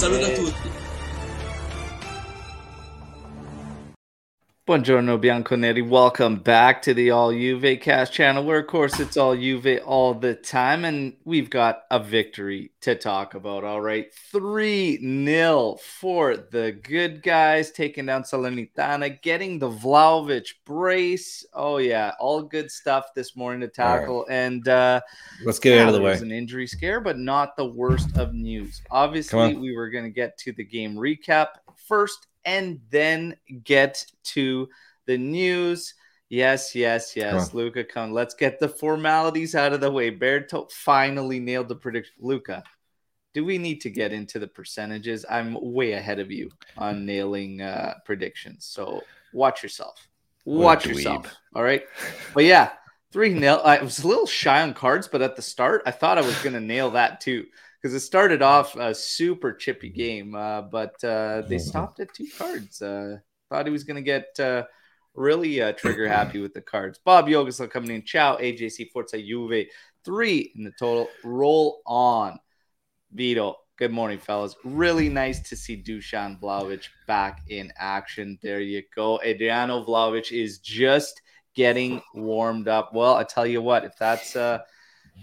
Salute a Buongiorno Bianconeri. Welcome back to the All Juve Cast channel, where of course it's all Juve all the time, and we've got a victory to talk about. All right, three 0 for the good guys, taking down Salernitana, getting the Vlahovic brace. Oh yeah, all good stuff this morning to tackle, right. and uh, let's get yeah, out of the way. An injury scare, but not the worst of news. Obviously, we were going to get to the game recap first and then get to the news. Yes, yes, yes. Luca, come. Let's get the formalities out of the way. Berto finally nailed the prediction. Luca, do we need to get into the percentages? I'm way ahead of you on nailing uh, predictions. So watch yourself. Watch yourself. All right. But yeah, 3 0. I was a little shy on cards, but at the start, I thought I was going to nail that too because it started off a super chippy game, uh, but uh, they stopped at two cards. Uh, thought he was going to get uh, really uh, trigger happy with the cards. Bob Yogaslav coming in. Ciao, AJC Forza Juve. Three in the total. Roll on. Vito. Good morning, fellas. Really nice to see Dusan Vlahovic back in action. There you go. Adriano Vlahovic is just getting warmed up. Well, I tell you what, if that's uh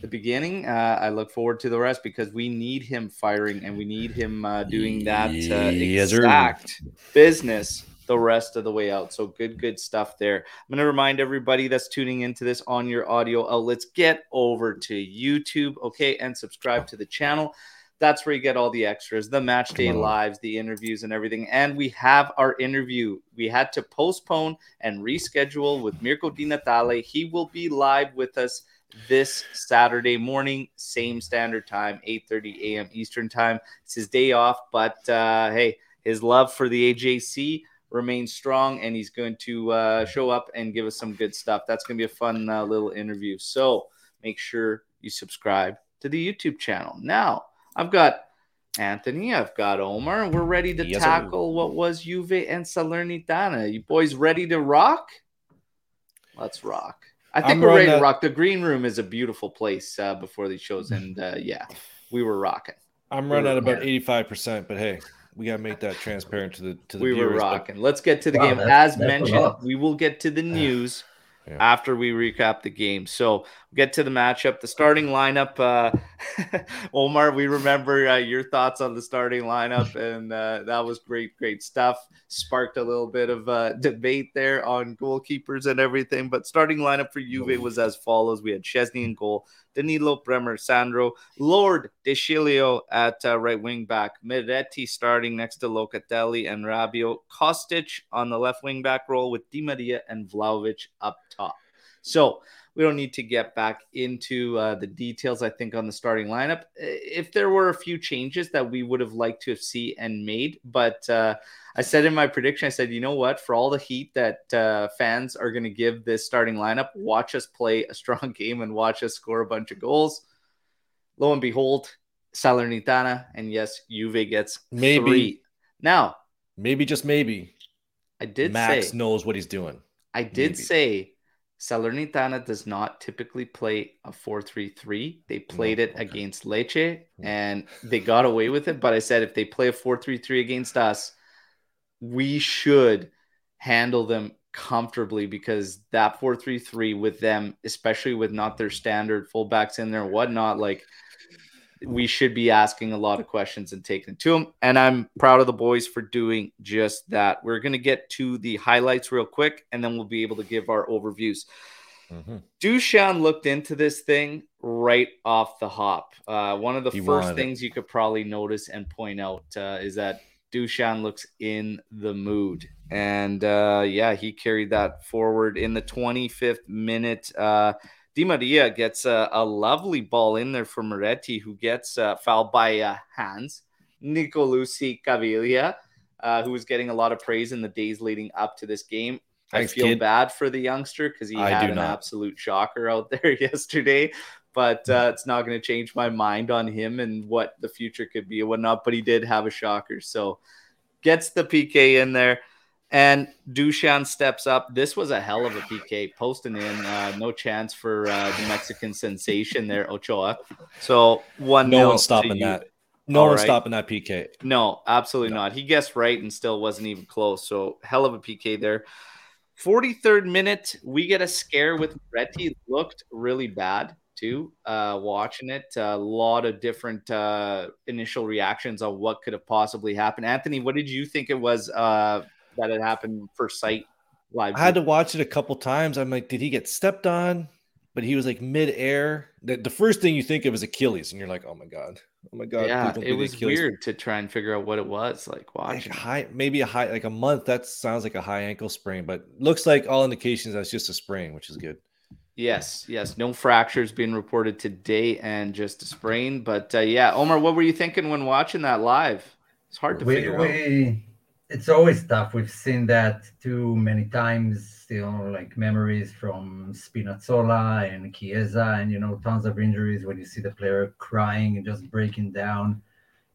the beginning. Uh, I look forward to the rest because we need him firing and we need him uh, doing that uh, exact business the rest of the way out. So good, good stuff there. I'm going to remind everybody that's tuning into this on your audio outlets get over to YouTube, okay, and subscribe to the channel. That's where you get all the extras, the match day lives, the interviews, and everything. And we have our interview. We had to postpone and reschedule with Mirko Di Natale. He will be live with us this Saturday morning, same standard time, 8:30 a.m. Eastern time. It's his day off, but uh, hey, his love for the AJC remains strong, and he's going to uh, show up and give us some good stuff. That's going to be a fun uh, little interview. So make sure you subscribe to the YouTube channel. Now I've got Anthony, I've got Omar. We're ready to yes, tackle what was Juve and Salernitana. You boys ready to rock? Let's rock. I think I'm we're ready to rock. The green room is a beautiful place uh, before these shows, and uh, yeah, we were rocking. I'm running at about 85 percent, but hey, we gotta make that transparent to the to the. We viewers, were rocking. But... Let's get to the wow, game. As mentioned, we will get to the news yeah. after we recap the game. So get to the matchup, the starting lineup. Uh, Omar, we remember uh, your thoughts on the starting lineup, and uh, that was great, great stuff. Sparked a little bit of uh, debate there on goalkeepers and everything. But starting lineup for Juve was as follows: we had Szczęsny in goal, Danilo, Bremer, Sandro, Lord De Sciglio at uh, right wing back, Miretti starting next to Locatelli and Rabiot, Kostic on the left wing back role with Di Maria and Vlahovic up top. So we don't need to get back into uh, the details, I think, on the starting lineup. If there were a few changes that we would have liked to have seen and made, but uh, I said in my prediction, I said, you know what? For all the heat that uh, fans are going to give this starting lineup, watch us play a strong game and watch us score a bunch of goals. Lo and behold, Salernitana, and yes, Juve gets maybe three. now. Maybe just maybe. I did. Max say, knows what he's doing. I did maybe. say Salernitana does not typically play a 4-3-3. They played no, it okay. against Lecce hmm. and they got away with it. But I said if they play a 4-3-3 against us, we should handle them comfortably because that 4-3-3 with them, especially with not their standard fullbacks in there and whatnot, like – we should be asking a lot of questions and taking it to them. And I'm proud of the boys for doing just that. We're going to get to the highlights real quick, and then we'll be able to give our overviews. Mm-hmm. Dusan looked into this thing right off the hop. Uh, one of the he first things it. you could probably notice and point out uh, is that Dusan looks in the mood. And uh, yeah, he carried that forward in the 25th minute. Di Maria gets a, a, lovely ball in there for Miretti, who gets uh, fouled by uh, Hans. Nicolussi Caviglia, uh, who was getting a lot of praise in the days leading up to this game. Thanks, I feel kid. bad for the youngster because he I had an not. absolute shocker out there yesterday. But uh, it's not going to change my mind on him and what the future could be and whatnot. But he did have a shocker. So gets the PK in there. And Dusan steps up. This was a hell of a PK, posting in. Uh, no chance for uh, the Mexican sensation there, Ochoa. So one. No one stopping that. No one's right. stopping that PK. No, absolutely no. not. He guessed right and still wasn't even close. So hell of a PK there. 43rd minute, we get a scare with Miretti. Looked really bad too. Uh, watching it, a lot of different uh, initial reactions on what could have possibly happened. Anthony, what did you think it was uh, that had happened first sight live? I had to watch it a couple times. I'm like, did he get stepped on? But he was like mid-air. The, the first thing you think of is Achilles, and you're like, oh my god, oh my god. Yeah, it was Achilles. weird to try and figure out what it was. Like watching like high, maybe a high, like a month. That sounds like a high ankle sprain, but looks like all indications that's just a sprain, which is good. Yes, yes. No fractures being reported today and just a sprain. But uh, yeah, Omar, what were you thinking when watching that live? It's hard to we, figure we, out. It's always tough. We've seen that too many times. You know, like memories from Spinazzola and Chiesa, and you know, tons of injuries when you see the player crying and just breaking down.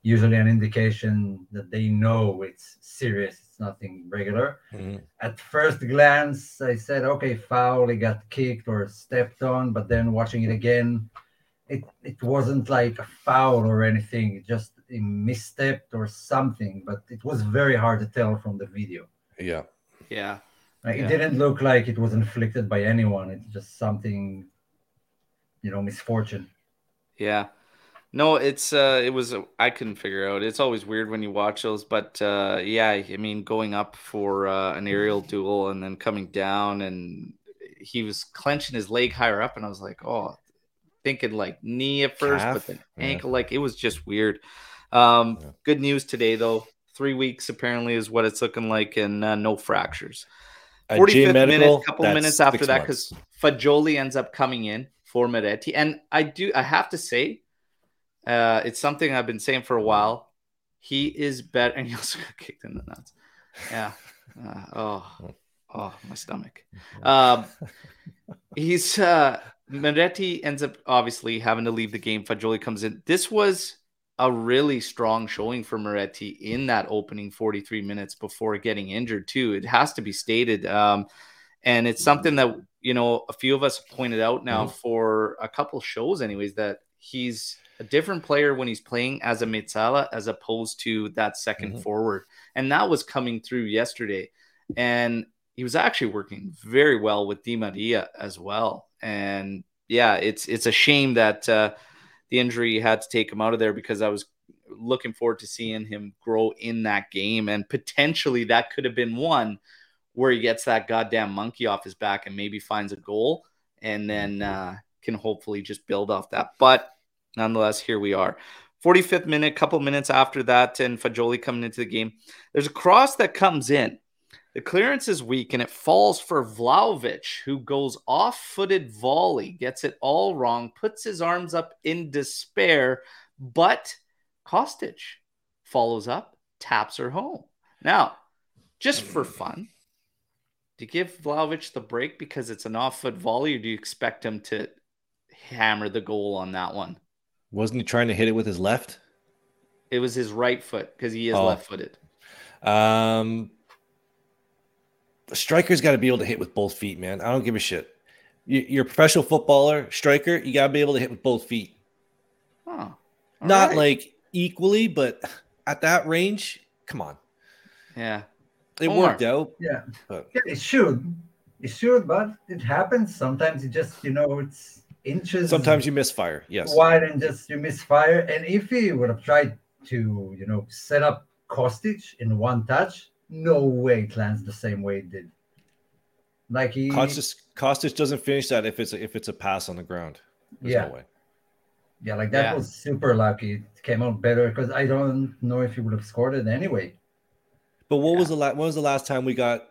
Usually, an indication that they know it's serious It's nothing regular. Mm-hmm. At first glance, I said, okay, foul, he got kicked or stepped on, but then watching it again, it, it wasn't like a foul or anything, It just a misstepped or something, but it was very hard to tell from the video. Yeah. Yeah. Like, yeah. It didn't look like it was inflicted by anyone. It's just something, you know, misfortune. Yeah. No, it's uh, it was I couldn't figure out. It's always weird when you watch those, but uh, yeah, I mean, going up for uh, an aerial duel and then coming down, and he was clenching his leg higher up, and I was like, oh, thinking like knee at first, Calf? but then yeah. ankle. Like it was just weird. Um, yeah. Good news today though. Three weeks apparently is what it's looking like, and uh, no fractures. 45th minute, couple minutes after that, because Fagioli ends up coming in for Miretti, and I do I have to say uh, it's something I've been saying for a while. He is better, and he also got kicked in the nuts. Yeah. Uh, oh, oh, my stomach. Um, he's uh, ends up obviously having to leave the game. Fagioli comes in. This was a really strong showing for Miretti in that opening 43 minutes before getting injured too. It has to be stated. Um, and it's something that you know a few of us pointed out now mm-hmm. for a couple shows anyways that he's a different player when he's playing as a Mezzala as opposed to that 2nd mm-hmm. forward. And that was coming through yesterday. And he was actually working very well with Di Maria as well. And yeah, it's it's a shame that uh, the injury had to take him out of there because I was looking forward to seeing him grow in that game. And potentially that could have been one where he gets that goddamn monkey off his back and maybe finds a goal and then uh, can hopefully just build off that. But nonetheless, here we are. 45th minute, couple minutes after that, and Fagioli coming into the game. There's a cross that comes in. The clearance is weak and it falls for Vlahovic, who goes off footed volley, gets it all wrong, puts his arms up in despair, but Kostic follows up, taps her home. Now, just for fun, do you give Vlahovic the break because it's an off foot volley, or do you expect him to hammer the goal on that one? Wasn't he trying to hit it with his left? It was his right foot because he is oh. left footed. Um, a striker's got to be able to hit with both feet, man. I don't give a shit. You, are a professional footballer, striker. You got to be able to hit with both feet. Huh. Not right. like equally, but at that range, come on. Yeah. It Omar. worked out. Yeah. But. yeah. It should. It should, but it happens. Sometimes it just, you know, it's inches. Sometimes you misfire. Yes. Wide and just you misfire. And if he would have tried to, you know, set up Kostic in one touch, no way it lands the same way it did. Like he Kostic, Kostic doesn't finish that if it's a, if it's a pass on the ground. There's yeah. No way. Yeah, like that yeah. was super lucky. It came out better because I don't know if he would have scored it anyway. But what yeah. was the last? When was the last time we got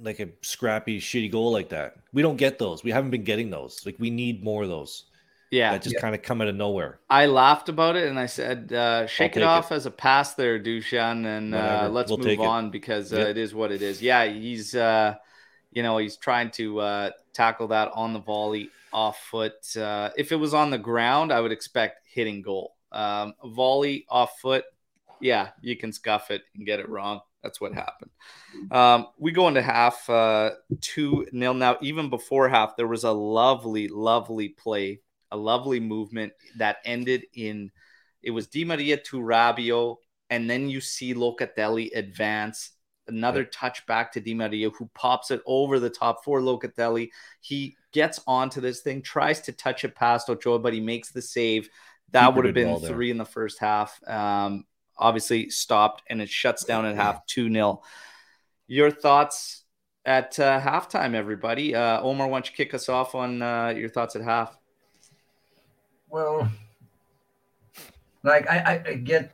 like a scrappy, shitty goal like that. We don't get those. We haven't been getting those. Like we need more of those. Yeah, that just yeah. kind of come out of nowhere. I laughed about it and I said, uh, "Shake it off it. as a pass there, Dusan, and uh, let's we'll move on it. because uh, yep. it is what it is." Yeah, he's, uh, you know, he's trying to uh, tackle that on the volley off foot. Uh, if it was on the ground, I would expect hitting goal. Um, volley off foot, yeah, you can scuff it and get it wrong. That's what happened. Um, we go into half uh, two nil. Now, even before half, there was a lovely, lovely play, a lovely movement that ended in It was Di Maria to Rabiot, and then you see Locatelli advance. Another touch back to Di Maria, who pops it over the top for Locatelli. He gets onto this thing, tries to touch it past Ochoa, but he makes the save. That would have been three in the first half. Um, obviously stopped, and it shuts down at half 2 0. Your thoughts at uh, halftime, everybody? Uh, Omar, why don't you kick us off on uh, your thoughts at half? Well, like I, I get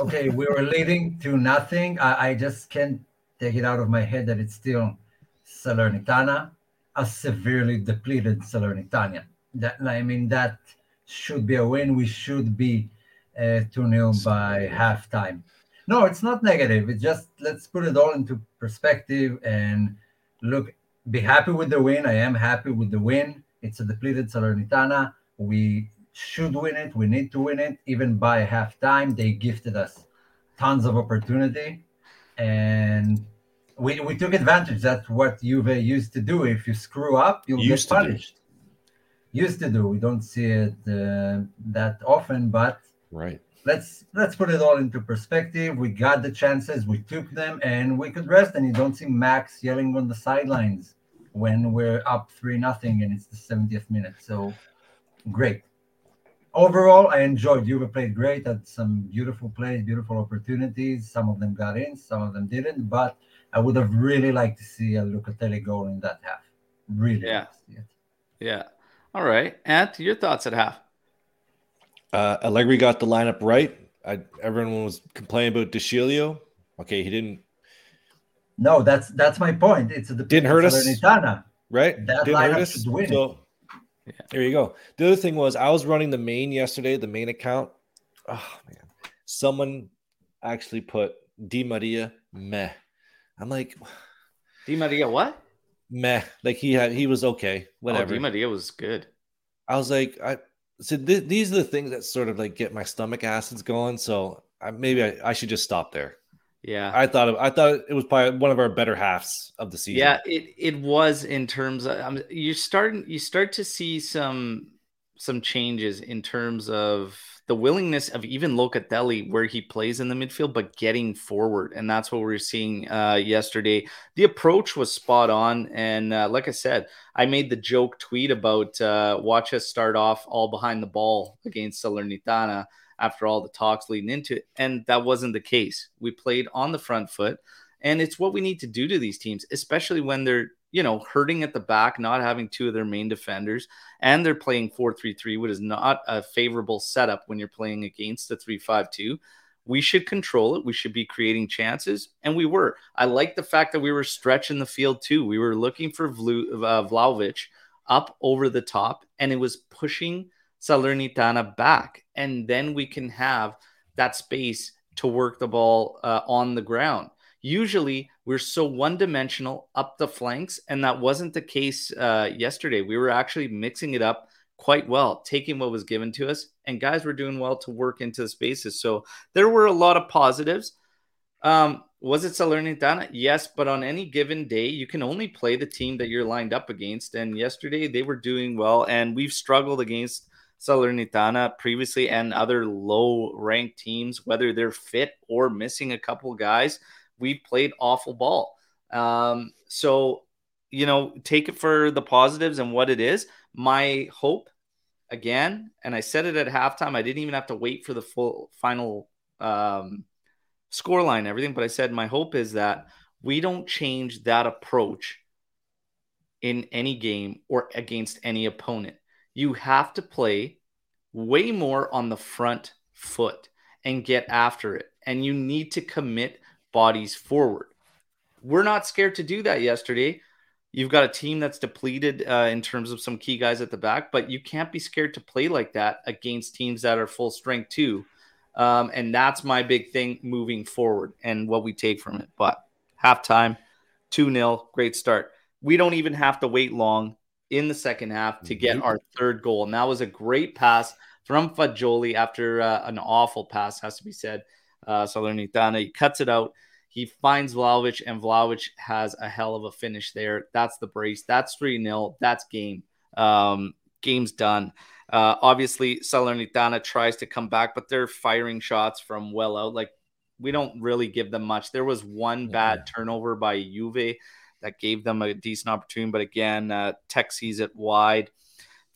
okay, we were leading to nothing. I, I just can't take it out of my head that it's still Salernitana, a severely depleted Salernitana. That I mean, that should be a win. We should be uh, 2 0 by halftime. No, it's not negative. It's just let's put it all into perspective and look, be happy with the win. I am happy with the win. It's a depleted Salernitana. We should win it. We need to win it. Even by halftime, they gifted us tons of opportunity, and we, we took advantage. That's what Juve used to do. If you screw up, you'll used get punished. Used to do. We don't see it uh, that often, but right. Let's let's put it all into perspective. We got the chances, we took them, and we could rest. And you don't see Max yelling on the sidelines when we're up three nothing and it's the 70th minute. So great overall, I enjoyed. Juve played great. Had some beautiful plays, beautiful opportunities. Some of them got in, some of them didn't. But I would have really liked to see a Locatelli goal in that half. Really. Yeah. Yeah. All right. Ant, your thoughts at half? Uh, Allegri got the lineup right. I, everyone was complaining about De Sciglio. Okay, he didn't. No, that's that's my point. It's the didn't hurt us. Right, that didn't lineup should win. So yeah. There you go. The other thing was I was running the main yesterday, the main account. Oh man, someone actually put Di Maria meh. I'm like, Di Maria what? Meh. Like he had, he was okay. Oh, whatever. Oh, Di Maria was good. I was like, I so th- these are the things that sort of like get my stomach acids going. So I, maybe I, I should just stop there. Yeah, I thought I thought it was probably one of our better halves of the season. Yeah, it, it was in terms of um, you starting you start to see some some changes in terms of the willingness of even Locatelli where he plays in the midfield, but getting forward, and that's what we are seeing uh, yesterday. The approach was spot on, and uh, like I said, I made the joke tweet about uh, watch us start off all behind the ball against Salernitana after all the talks leading into it. And that wasn't the case. We played on the front foot. And it's what we need to do to these teams, especially when they're, you know, hurting at the back, not having two of their main defenders, and they're playing 4 3 3, which is not a favorable setup when you're playing against the 3 5 2 we should control it. We should be creating chances, and we were. I like the fact that we were stretching the field too. We were looking for Vlu, uh, Vlahovic up over the top, and it was pushing Salernitana back. And then we can have that space to work the ball uh, on the ground. Usually, we're so one dimensional up the flanks, and that wasn't the case uh, yesterday. We were actually mixing it up quite well, taking what was given to us, and guys were doing well to work into the spaces. So there were a lot of positives. Um, was it Salernitana? Yes, but on any given day, you can only play the team that you're lined up against. And yesterday, they were doing well, and we've struggled against Salernitana previously and other low ranked teams, whether they're fit or missing a couple guys, we've played awful ball. Um, so, you know, take it for the positives and what it is. My hope, again, and I said it at halftime, I didn't even have to wait for the full final um, score line, everything, but I said my hope is that we don't change that approach in any game or against any opponent you have to play way more on the front foot and get after it. And you need to commit bodies forward. We're not scared to do that yesterday. You've got a team that's depleted uh, in terms of some key guys at the back, but you can't be scared to play like that against teams that are full strength too. Um, and that's my big thing moving forward and what we take from it. But halftime, 2 0, great start. We don't even have to wait long in the second half to get our third goal. And that was a great pass from Fagioli after uh, an awful pass, has to be said. Uh, Salernitana, he cuts it out. He finds Vlahovic, and Vlahovic has a hell of a finish there. That's the brace. That's 3 0. That's game. Um, game's done. Uh, obviously, Salernitana tries to come back, but they're firing shots from well out. Like we don't really give them much. There was one bad turnover by Juve that gave them a decent opportunity, but again, uh, Tech sees it wide.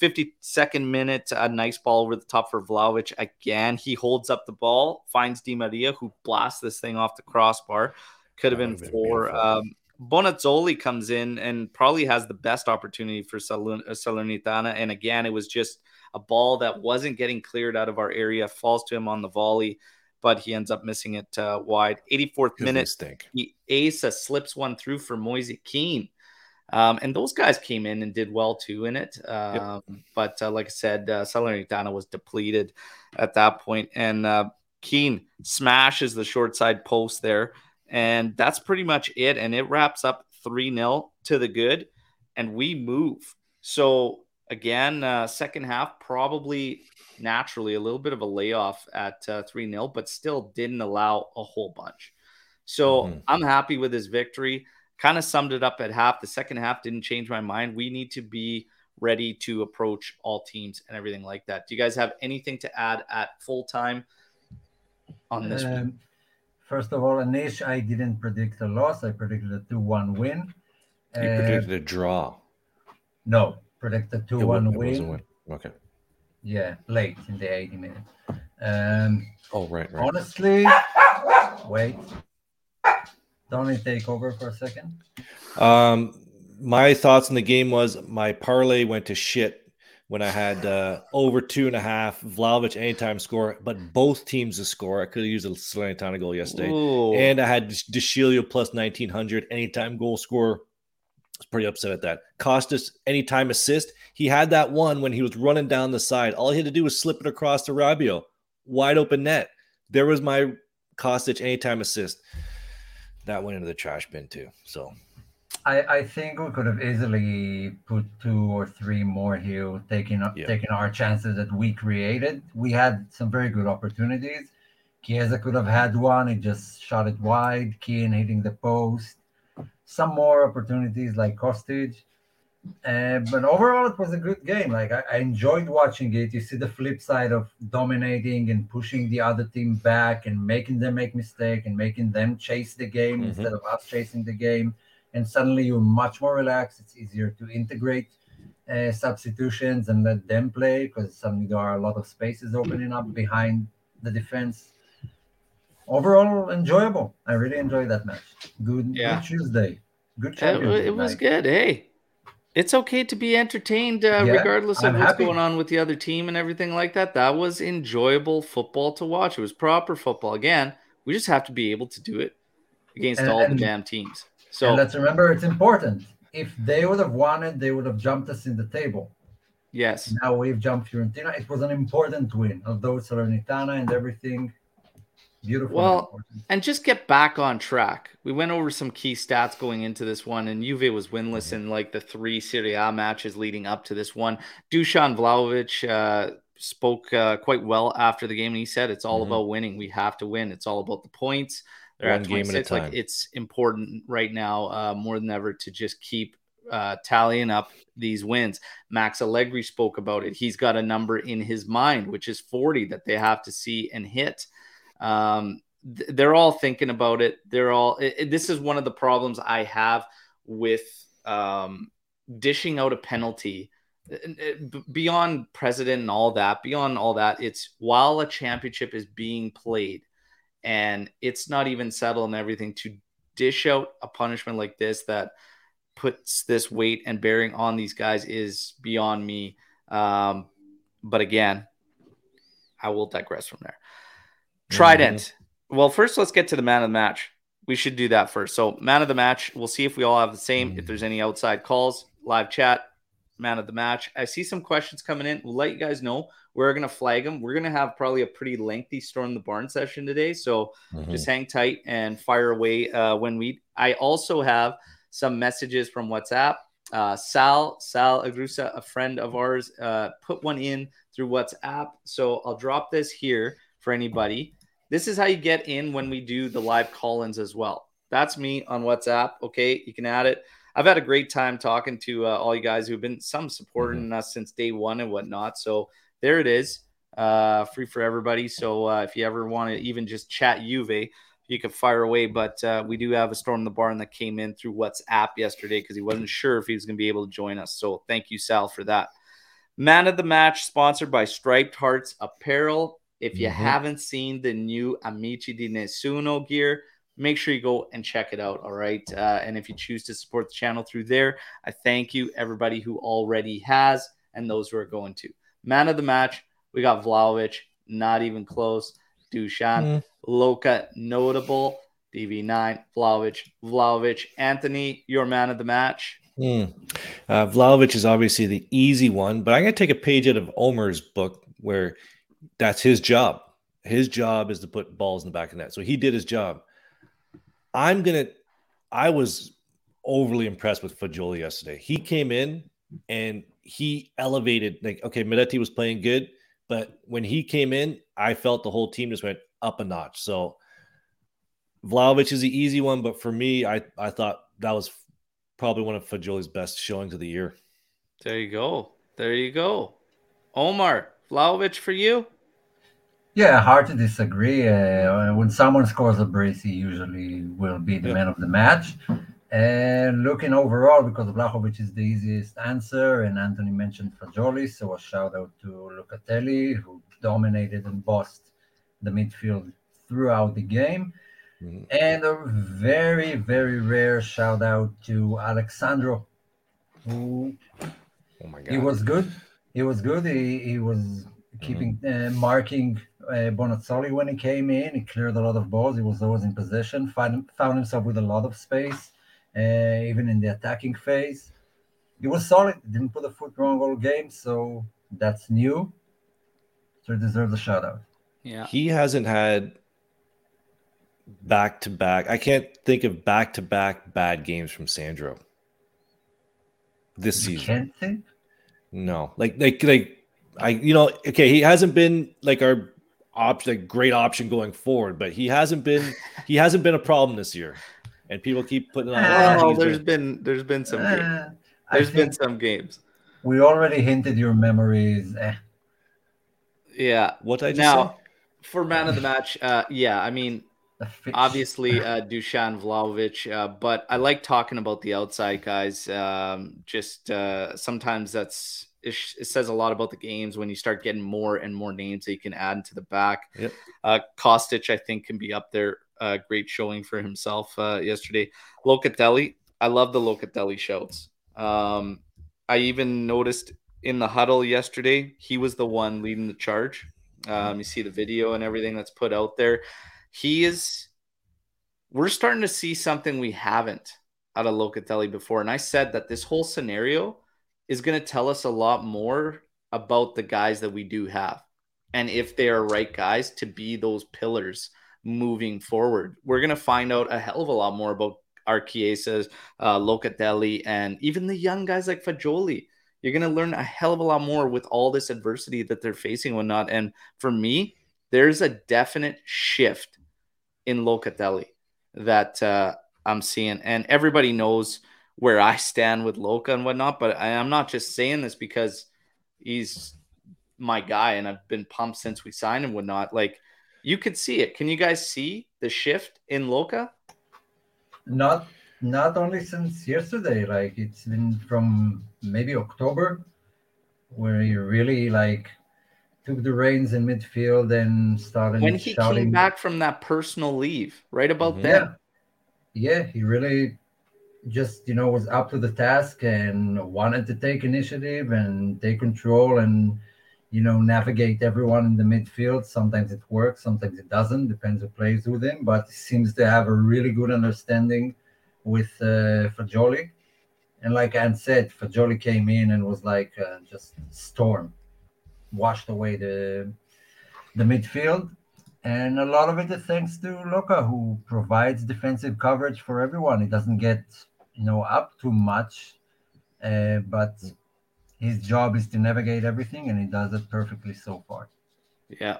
52nd minute, a nice ball over the top for Vlahovic. Again, he holds up the ball, finds Di Maria, who blasts this thing off the crossbar. Could have been, been four. Um, Bonazzoli comes in and probably has the best opportunity for Salernitana. And again, it was just a ball that wasn't getting cleared out of our area, falls to him on the volley, but he ends up missing it uh, wide. 84th minute, he Asa slips one through for Moise Kean. Um, and those guys came in and did well too in it. Um, yep. But uh, like I said, uh, Salernitana was depleted at that point, and uh, Kean smashes the short side post there, and that's pretty much it. And it wraps up three 0 to the good, and we move. So again, uh, second half probably naturally a little bit of a layoff at uh, three 0 but still didn't allow a whole bunch. So mm-hmm. I'm happy with his victory kind of summed it up at half. The second half didn't change my mind. We need to be ready to approach all teams and everything like that. Do you guys have anything to add at full time on this um, one? First of all, Anish, I didn't predict a loss. I predicted a 2 1 win. You uh, predicted a draw. No, predicted 2 1 win. win. Okay. Yeah, late in the 80 minutes. Um, oh, right, right. Honestly, wait. Tony, take over for a second. Um, my thoughts on the game was my parlay went to shit when I had uh, over two and a half Vlahovic anytime score, but both teams to score. I could have used a Salernitana goal yesterday, Ooh. and I had De Sciglio plus nineteen hundred anytime goal score. Was pretty upset at that. Costas anytime assist. He had that one when he was running down the side. All he had to do was slip it across to Rabiot, wide open net. There was my Kostic anytime assist that went into the trash bin too. So I, I think we could have easily put two or three more here, taking yeah. taking our chances that we created. We had some very good opportunities. Chiesa could have had one, he just shot it wide. Kean hitting the post. Some more opportunities like Kostic. Uh, but overall, it was a good game. Like I, I, enjoyed watching it. You see the flip side of dominating and pushing the other team back and making them make mistake and making them chase the game mm-hmm. instead of us chasing the game. And suddenly you're much more relaxed. It's easier to integrate uh, substitutions and let them play because suddenly there are a lot of spaces opening up behind the defense. Overall, enjoyable. I really enjoyed that match. Good, yeah. good Tuesday. Good. It, it was good. Hey, it's okay to be entertained uh, yeah, regardless of I'm what's happy. going on with the other team and everything like that. That was enjoyable football to watch. It was proper football. Again, we just have to be able to do it against and, all and, the damn teams. So let's remember it's important. If they would have wanted, they would have jumped us in the table. Yes. Now we've jumped Fiorentina. It was an important win, although Salernitana and everything Beautiful. Well, and just get back on track. We went over some key stats going into this one, and Juve was winless in like the three Serie A matches leading up to this one. Dusan Vlahovic uh, spoke uh, quite well after the game, and he said, "It's all mm-hmm. about winning. We have to win. It's all about the points. They're one at game at a time. Like it's important right now, uh, more than ever, to just keep uh, tallying up these wins. Max Allegri spoke about it. He's got a number in his mind, which is 40 that they have to see and hit. Um, th- they're all thinking about it. They're all. It, it, this is one of the problems I have with um, dishing out a penalty beyond president and all that. Beyond all that, it's while a championship is being played and it's not even settled and everything to dish out a punishment like this that puts this weight and bearing on these guys is beyond me. Um, but again, I will digress from there. Trident. Mm-hmm. Well, first let's get to the man of the match. We should do that first. So, man of the match. We'll see if we all have the same. Mm-hmm. If there's any outside calls, live chat, man of the match. I see some questions coming in. We'll let you guys know. We're gonna flag them. We're gonna have probably a pretty lengthy storm the barn session today. So mm-hmm. just hang tight and fire away uh, when we. I also have some messages from WhatsApp. Uh, Sal Sal Agrusa, a friend of ours, uh, put one in through WhatsApp. So I'll drop this here for anybody. This is how you get in when we do the live call ins as well. That's me on WhatsApp. Okay. You can add it. I've had a great time talking to uh, all you guys who've been some supporting mm-hmm. us since day one and whatnot. So there it is, uh, free for everybody. So uh, if you ever want to even just chat Juve, you could fire away. But uh, we do have a storm in the barn that came in through WhatsApp yesterday because he wasn't sure if he was going to be able to join us. So thank you, Sal, for that. Man of the match sponsored by Striped Hearts Apparel. If you mm-hmm. haven't seen the new Amici di Nessuno gear, make sure you go and check it out. All right. Uh, and if you choose to support the channel through there, I thank you, everybody who already has, and those who are going to. Man of the match, we got Vlahovic, not even close. Dusan, mm. Loka, notable. DV9, Vlahovic, Vlahovic. Anthony, your man of the match. Mm. Uh, Vlahovic is obviously the easy one, but I'm going to take a page out of Omar's book where that's his job. His job is to put balls in the back of net. So he did his job. I'm gonna. I was overly impressed with Fagioli yesterday. He came in and he elevated. Like, okay, Miretti was playing good, but when he came in, I felt the whole team just went up a notch. So Vlahovic is the easy one, but for me, I I thought that was probably one of Fagioli's best showings of the year. There you go. There you go. Omar Vlahovic for you. Yeah, hard to disagree. Uh, when someone scores a brace, he usually will be the yeah. man of the match. And looking overall, because Vlahovic is the easiest answer, and Anthony mentioned Fagioli, so a shout out to Locatelli, who dominated and bossed the midfield throughout the game. Mm-hmm. And a very, very rare shout out to Alex Sandro, who oh my God. he was good. He was good. He, he was keeping mm-hmm. uh, marking uh, Bonazzoli when he came in. He cleared a lot of balls. He was always in possession. Found, found himself with a lot of space, uh, even in the attacking phase. He was solid. Didn't put a foot wrong all game, so that's new. So he deserves a shout out. Yeah, he hasn't had back to back. I can't think of back to back bad games from Sandro this you season. Can't think. No, like like like I you know okay he hasn't been like our option, like great option going forward, but he hasn't been he hasn't been a problem this year, and people keep putting on. Oh, there's been there's been some uh, games. there's been some games. We already hinted your memories. Eh. Yeah. What I just now say? for man of the match. Uh, yeah, I mean. Obviously, uh, Dusan Vlahovic, uh, but I like talking about the outside guys. Um, just uh, sometimes that's it, it, says a lot about the games when you start getting more and more names that you can add into the back. Yep. Uh, Kostic, I think, can be up there. Uh, great showing for himself uh, yesterday. Locatelli, I love the Locatelli shouts. Um, I even noticed in the huddle yesterday, he was the one leading the charge. Um, you see the video and everything that's put out there. He is. We're starting to see something we haven't out of Locatelli before, and I said that this whole scenario is going to tell us a lot more about the guys that we do have and if they are right guys to be those pillars moving forward. We're going to find out a hell of a lot more about Archiesas, uh, Locatelli, and even the young guys like Fagioli. You're going to learn a hell of a lot more with all this adversity that they're facing and whatnot. And for me, there's a definite shift in Locatelli that uh, I'm seeing. And everybody knows – where I stand with Loka and whatnot. But I, am not just saying this because he's my guy and I've been pumped since we signed and whatnot. Like you could see it. Can you guys see the shift in Loka? Not not only since yesterday. Like it's been from maybe October where he really like took the reins in midfield and started when he shouting. came back from that personal leave right about mm-hmm. then. Yeah. He really just you know was up to the task and wanted to take initiative and take control and you know navigate everyone in the midfield. Sometimes it works sometimes it doesn't. Depends who plays with him but he seems to have a really good understanding with uh, Fagioli. And like Anne said Fagioli came in and was like uh, just storm washed away the the midfield and a lot of it is thanks to Loka, who provides defensive coverage for everyone. He doesn't get you know up too much, uh, but his job is to navigate everything, and he does it perfectly so far. Yeah,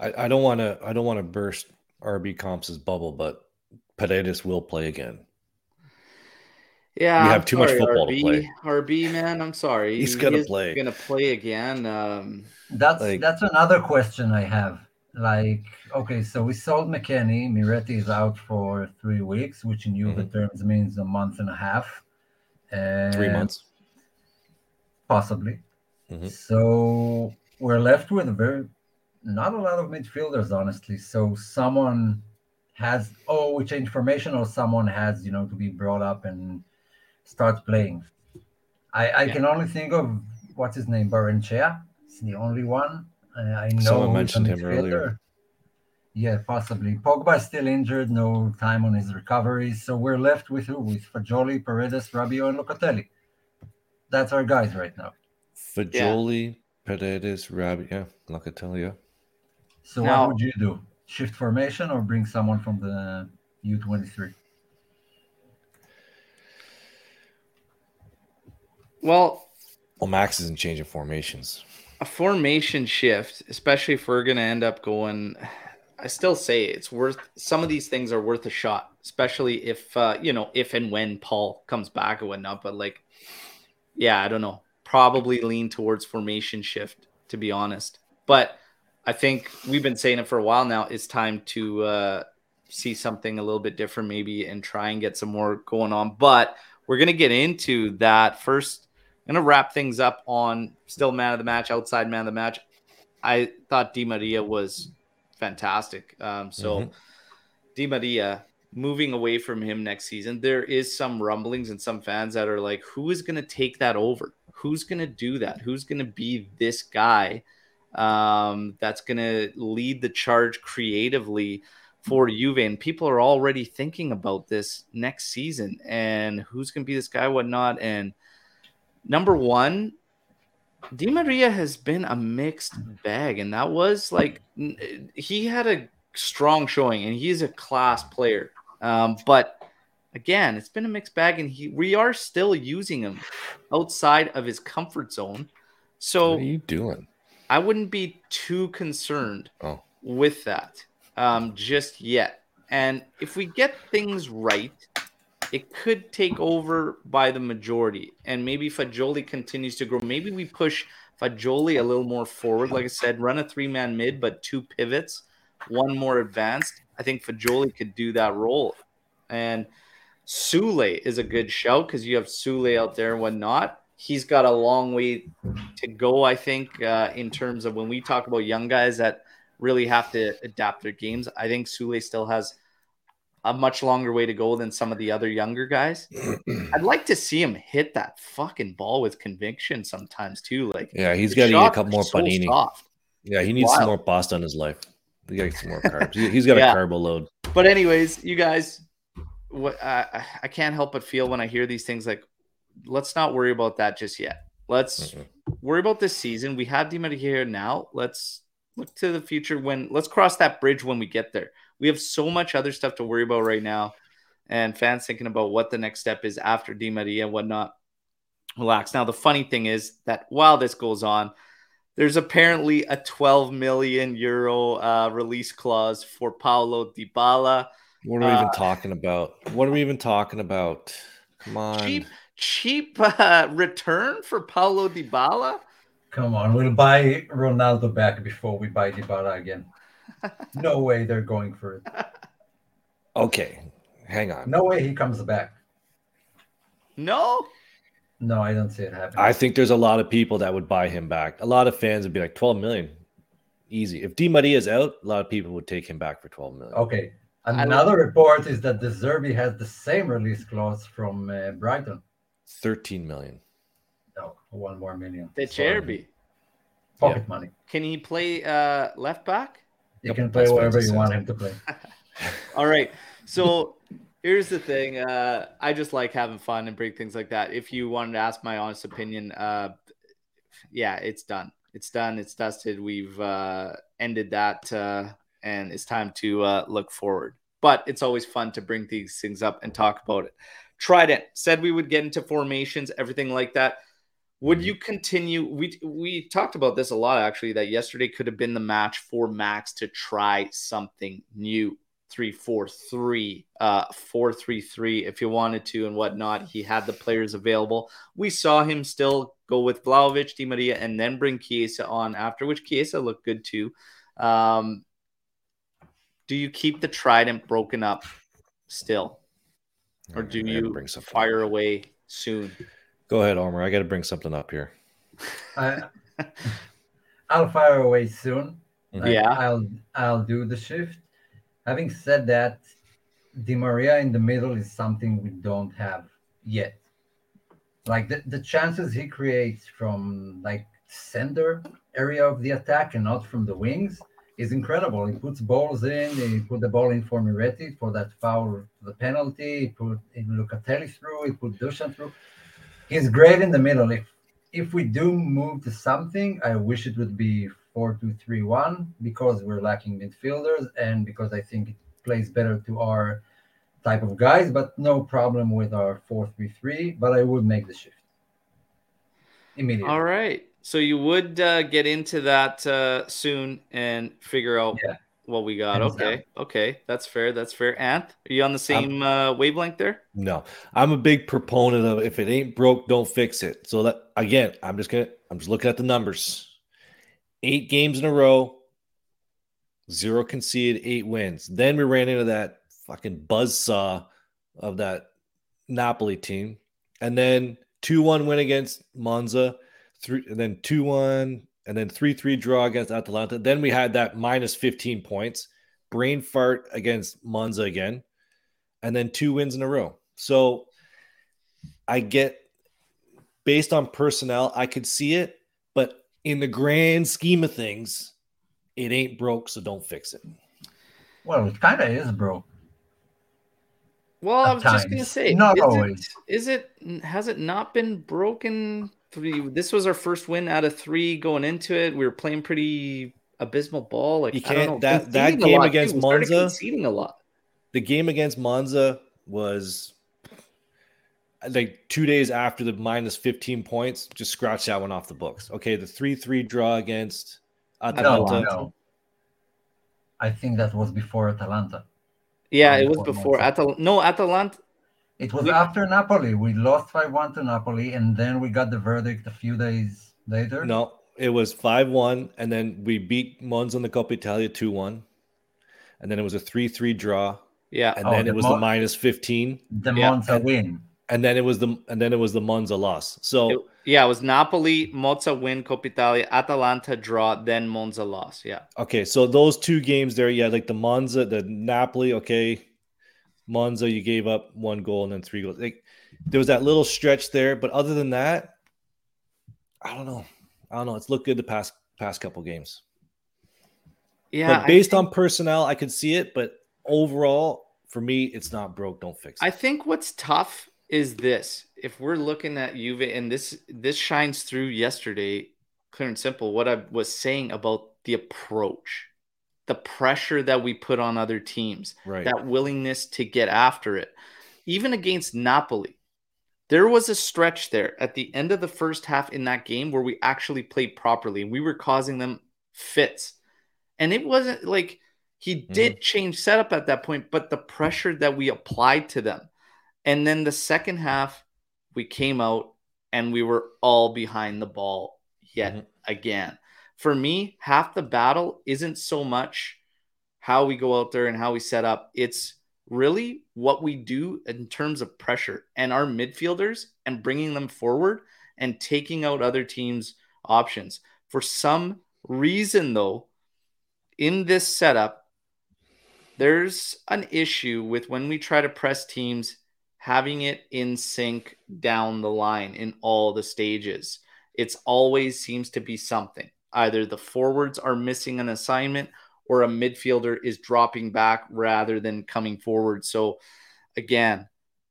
I, I don't want to I don't want to burst RB Comps' bubble, but Paredes will play again. Yeah, you have too sorry, much football RB, to play. RB, man, I'm sorry. He's gonna He play. Gonna play again. Um, That's Like- that's another question I have. Like, okay, so we sold McKennie. Miretti is out for three weeks, which in Juve Mhm. terms means a month and a half. Three Uh, months. possibly. Mhm. So we're left with a very not a lot of midfielders, honestly. So someone has oh, we change formation, or someone has you know to be brought up and start playing. I I Yeah. can only think of what's his name, Barrenechea. It's the only one I, I know. Someone mentioned him midfielder. earlier. Yeah, possibly. Pogba is still injured, no time on his recovery. So we're left with who? With Fagioli, Paredes, Rabiot, and Locatelli. That's our guys right now. Fagioli, Paredes, Rabi. Yeah, Locatelli. Yeah. So Now- what would you do? Shift formation or bring someone from the U23? Well, Well, Max isn't changing formations. a formation shift, especially if we're gonna end up going. I still say it's worth. Some of these things are worth a shot, especially if uh, you know if and when Paul comes back and whatnot. But like, yeah, I don't know. Probably lean towards formation shift, to be honest. But I think we've been saying it for a while now. It's time to uh, see something a little bit different, maybe, and try and get some more going on. But we're gonna get into that first. I'm gonna wrap things up on still man of the match, outside man of the match. I thought Di Maria was fantastic. Um, so Mhm. Di Maria moving away from him next season, there is some rumblings and some fans that are like, who is gonna take that over? Who's gonna do that? Who's gonna be this guy um, that's gonna lead the charge creatively? For Juve, and people are already thinking about this next season and who's going to be this guy, whatnot. And number one, Di Maria has been a mixed bag, and that was like he had a strong showing, and he's a class player. Um, but again, it's been a mixed bag, and he we are still using him outside of his comfort zone. So What are you doing? I wouldn't be too concerned Oh. with that um, just yet. And if we get things right, it could take over by the majority. And maybe Fagioli continues to grow. Maybe we push Fagioli a little more forward. Like I said, run a three man mid, but two pivots, one more advanced. I think Fagioli could do that role. And Soulé is a good shout because you have Soulé out there and whatnot. He's got a long way to go, I think, uh, in terms of when we talk about young guys that really have to adapt their games. I think Soulé still has a much longer way to go than some of the other younger guys. I'd like to see him hit that fucking ball with conviction sometimes too. Like Yeah, he's got to eat a couple more so panini. soft. Yeah, he needs some more pasta in his life. He got some more carbs. He- He's got Yeah. a carbo load. But anyways, you guys, what I I can't help but feel when I hear these things like, let's not worry about that just yet. Let's Mm-mm. worry about this season. We have Maria here now. Let's look to the future when let's cross that bridge when we get there. We have so much other stuff to worry about right now, and fans thinking about what the next step is after Di Maria and whatnot. Relax. Now the funny thing is that while this goes on, there's apparently a 12 million euro uh, release clause for Paulo Dybala. What are we Uh, even talking about? What are we even talking about? Come on. Cheap, cheap uh, return for Paulo Dybala. Come on, we'll buy Ronaldo back before we buy Dybala again. No way they're going for it. Okay, hang on. No way he comes back. No, No, I don't see it happening. I think there's a lot of people that would buy him back. A lot of fans would be like 12 million. Easy. If Di Maria is out, a lot of people would take him back for 12 million. Okay. don't- Another report is that De Zerbi has the same release clause from uh, Brighton. 13 million. No, one more million. the Sorry. Cherby. Pocket money. Can he play uh, left back? You Yep, can play that's what wherever you want him to play. All right. So here's the thing. Uh, I just like having fun and bring things like that. If you wanted to ask my honest opinion, uh, yeah, it's done. It's done. It's dusted. We've uh, ended that, uh, and it's time to uh, look forward. But it's always fun to bring these things up and talk about it. Trident said we would get into formations, everything like that. Would you continue? We we talked about this a lot actually. That yesterday could have been the match for Max to try something new three four three, uh, four three three if you wanted to and whatnot. He had the players available. We saw him still go with Vlahovic, Di Maria, and then bring Chiesa on after, which Chiesa looked good too. Um, do you keep the trident broken up still, or do you bring fire away soon? Go ahead, Omar. I got to bring something up here. I, I'll fire away soon. Mm-hmm. Yeah, I'll I'll do the shift. Having said that, Di Maria in the middle is something we don't have yet. Like the, the chances he creates from like center area of the attack and not from the wings is incredible. He puts balls in. He put the ball in for Miretti for that foul, the penalty. He put Locatelli through. He put Dusan through. He's great in the middle. If if we do move to something, I wish it would be four two three one because we're lacking midfielders and because I think it plays better to our type of guys. But no problem with our four three three. But I would make the shift immediately. All right. So you would uh, get into that uh, soon and figure out yeah. What we got. Okay, okay, that's fair. That's fair. Ant, are you on the same uh, wavelength there? No, I'm a big proponent of if it ain't broke, don't fix it. So that again, I'm just gonna, I'm just looking at the numbers. Eight games in a row, zero conceded, eight wins. Then we ran into that fucking buzz saw of that Napoli team, and then two one win against Monza three, and then two one, and then three three draw against Atalanta. Then we had that minus fifteen points, brain fart against Monza again, and then two wins in a row. So I get based on personnel, I could see it, but in the grand scheme of things, it ain't broke, so don't fix it. Well, it kind of is broke. Well, I was times. just gonna say, not is always. It, is it? Has it not been broken three. This was our first win out of three going into it. We were playing pretty abysmal ball. Like you can't that that game against Monza conceding a lot. The game against Monza was like two days after the minus 15 points, just scratch that one off the books. Okay, the 3 3 draw against Atalanta. No, no. I think that was before Atalanta. Yeah, it was before Atalanta. No, Atalanta. It was we, after Napoli. We lost 5 1 to Napoli, and then we got the verdict a few days later. No, it was 5 1, and then we beat Monza in the Coppa Italia 2 1. And then it was a 3 3 draw. Yeah. And oh, then the it was Mo- the minus 15. The yeah. Monza win. And then it was the and then it was the Monza loss. So it, yeah, it was Napoli, Monza win, Coppa Italia, Atalanta draw, then Monza loss. Yeah. Okay, so those two games there, yeah, like the Monza, the Napoli, okay, Monza, you gave up one goal and then three goals. Like there was that little stretch there, but other than that, I don't know. I don't know. It's looked good the past past couple games. Yeah, but based think, on personnel, I could see it, but overall, for me, it's not broke. Don't fix it. I think what's tough is this: if we're looking at Juve, and this this shines through yesterday, clear and simple. What I was saying about the approach the pressure that we put on other teams, right. that willingness to get after it. Even against Napoli, there was a stretch there at the end of the first half in that game where we actually played properly and we were causing them fits. And it wasn't like he mm-hmm. did mm-hmm. change setup at that point, but the pressure that we applied to them. And then the second half, we came out and we were all behind the ball yet mm-hmm. again for me, half the battle isn't so much how we go out there and how we set up. It's really what we do in terms of pressure and our midfielders and bringing them forward and taking out other teams' options. For some reason, though, in this setup, there's an issue with when we try to press teams having it in sync down the line in all the stages. It's always seems to be something. Either the forwards are missing an assignment or a midfielder is dropping back rather than coming forward. So, again,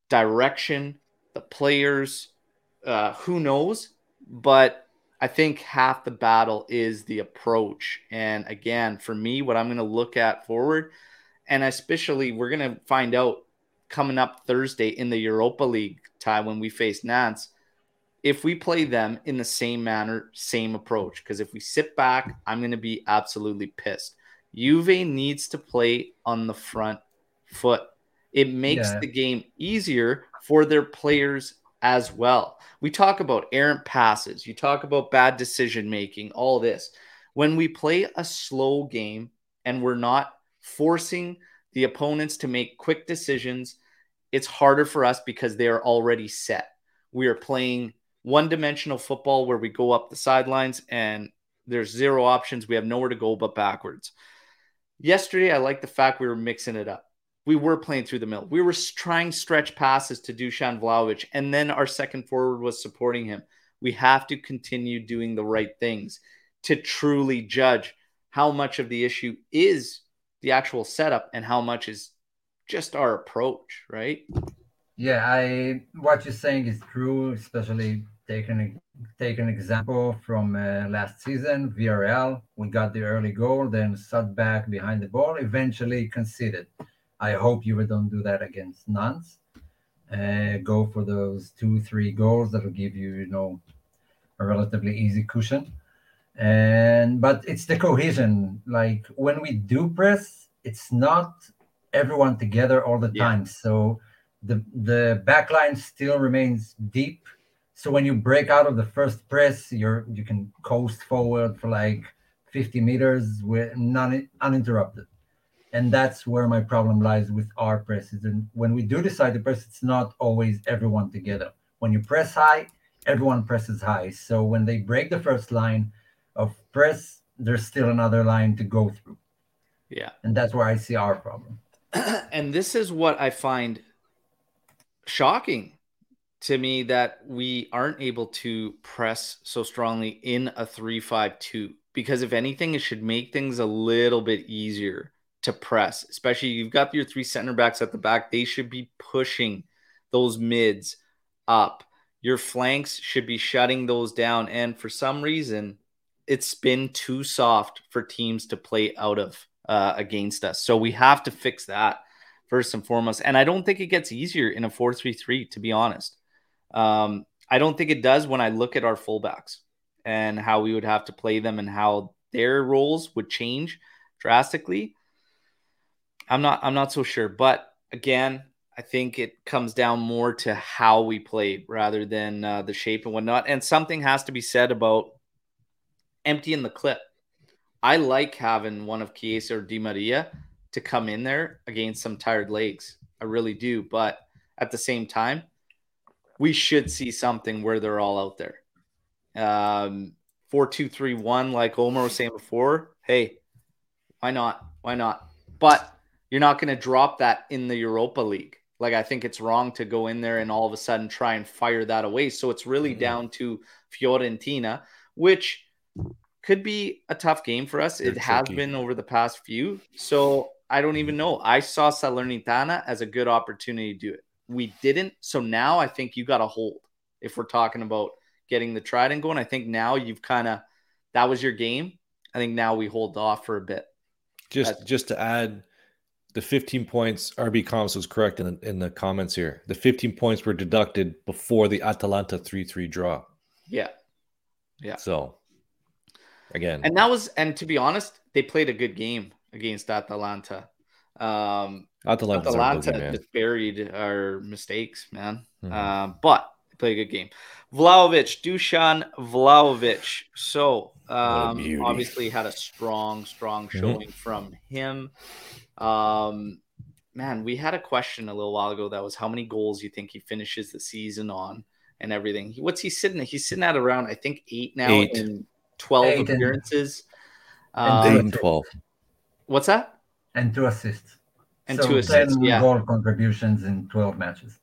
direction, the players, uh, who knows? But I think half the battle is the approach. And again, for me, what I'm going to look at forward, and especially we're going to find out coming up Thursday in the Europa League tie when we face Nantes if we play them in the same manner, same approach. Because if we sit back, I'm going to be absolutely pissed. Juve needs to play on the front foot. It makes yeah. the game easier for their players as well. We talk about errant passes, you talk about bad decision making, all this. When we play a slow game and we're not forcing the opponents to make quick decisions, it's harder for us because they are already set. We are playing one dimensional football where we go up the sidelines and there's zero options. We have nowhere to go but backwards. Yesterday, I like the fact we were mixing it up. We were playing through the middle. We were trying stretch passes to Dusan Vlahovic, and then our second forward was supporting him. We have to continue doing the right things to truly judge how much of the issue is the actual setup and how much is just our approach, right? Yeah, I what you're saying is true, especially taking take an example from uh, last season, VRL. We got the early goal, then sat back behind the ball, eventually conceded. I hope you don't do that against Nantes. Uh, go for those two, three goals that'll give you, you know, a relatively easy cushion. And but it's the cohesion. Like when we do press, it's not everyone together all the yeah. time. So the the back line still remains deep so when you break out of the first press, you're you can coast forward for like 50 meters with non uninterrupted. And that's where my problem lies with our presses. And when we do decide to press, it's not always everyone together. When you press high, everyone presses high. So when they break the first line of press, there's still another line to go through. Yeah. And that's where I see our problem. and this is what I find shocking to me that we aren't able to press so strongly in a 3-5-2 because if anything it should make things a little bit easier to press especially you've got your three center backs at the back. They should be pushing those mids up. Your flanks should be shutting those down. And for some reason it's been too soft for teams to play out of uh, against us. So we have to fix that first and foremost. And i don't think it gets easier in a 4-3-3 to be honest um, I don't think it does when I look at our fullbacks and how we would have to play them and how their roles would change drastically. I'm not I'm not so sure, but again, I think it comes down more to how we play rather than uh, the shape and whatnot. And something has to be said about emptying the clip. I like having one of Chiesa or Di Maria to come in there against some tired legs. I really do. But at the same time, we should see something where they're all out there. Um, four, two, three, one, like Omar was saying before. Hey, why not? Why not? But you're not going to drop that in the Europa League. Like I think it's wrong to go in there and all of a sudden try and fire that away. So it's really mm-hmm. down to Fiorentina, which could be a tough game for us. it has been over the past few. So I don't even know. I saw Salernitana as a good opportunity to do it we didn't. So now I think you got to hold if we're talking about getting the trident going. I think now you've kind of that was your game. I think now we hold off for a bit. Just That's, just to add, the 15 points RB Comms was correct in the, in the comments here. The 15 points were deducted before the Atalanta 3-3 draw. Yeah. Yeah. So again. And that was and to be honest, they played a good game against Atalanta. Um Atalanta, Atalanta just buried our mistakes, man. Mm-hmm. Uh, but play a good game. Vlahovic, Dusan Vlahovic. So um, obviously had a strong, strong mm-hmm. showing mm-hmm. from him. Um, man, we had a question a little while ago that was how many goals you think he finishes the season on and everything. What's he sitting at? He's sitting at around, I think, eight now eight. in 12 eight appearances. And, um, and 12. What's that? And two assists and so two assists. Yeah, goal contributions in twelve matches.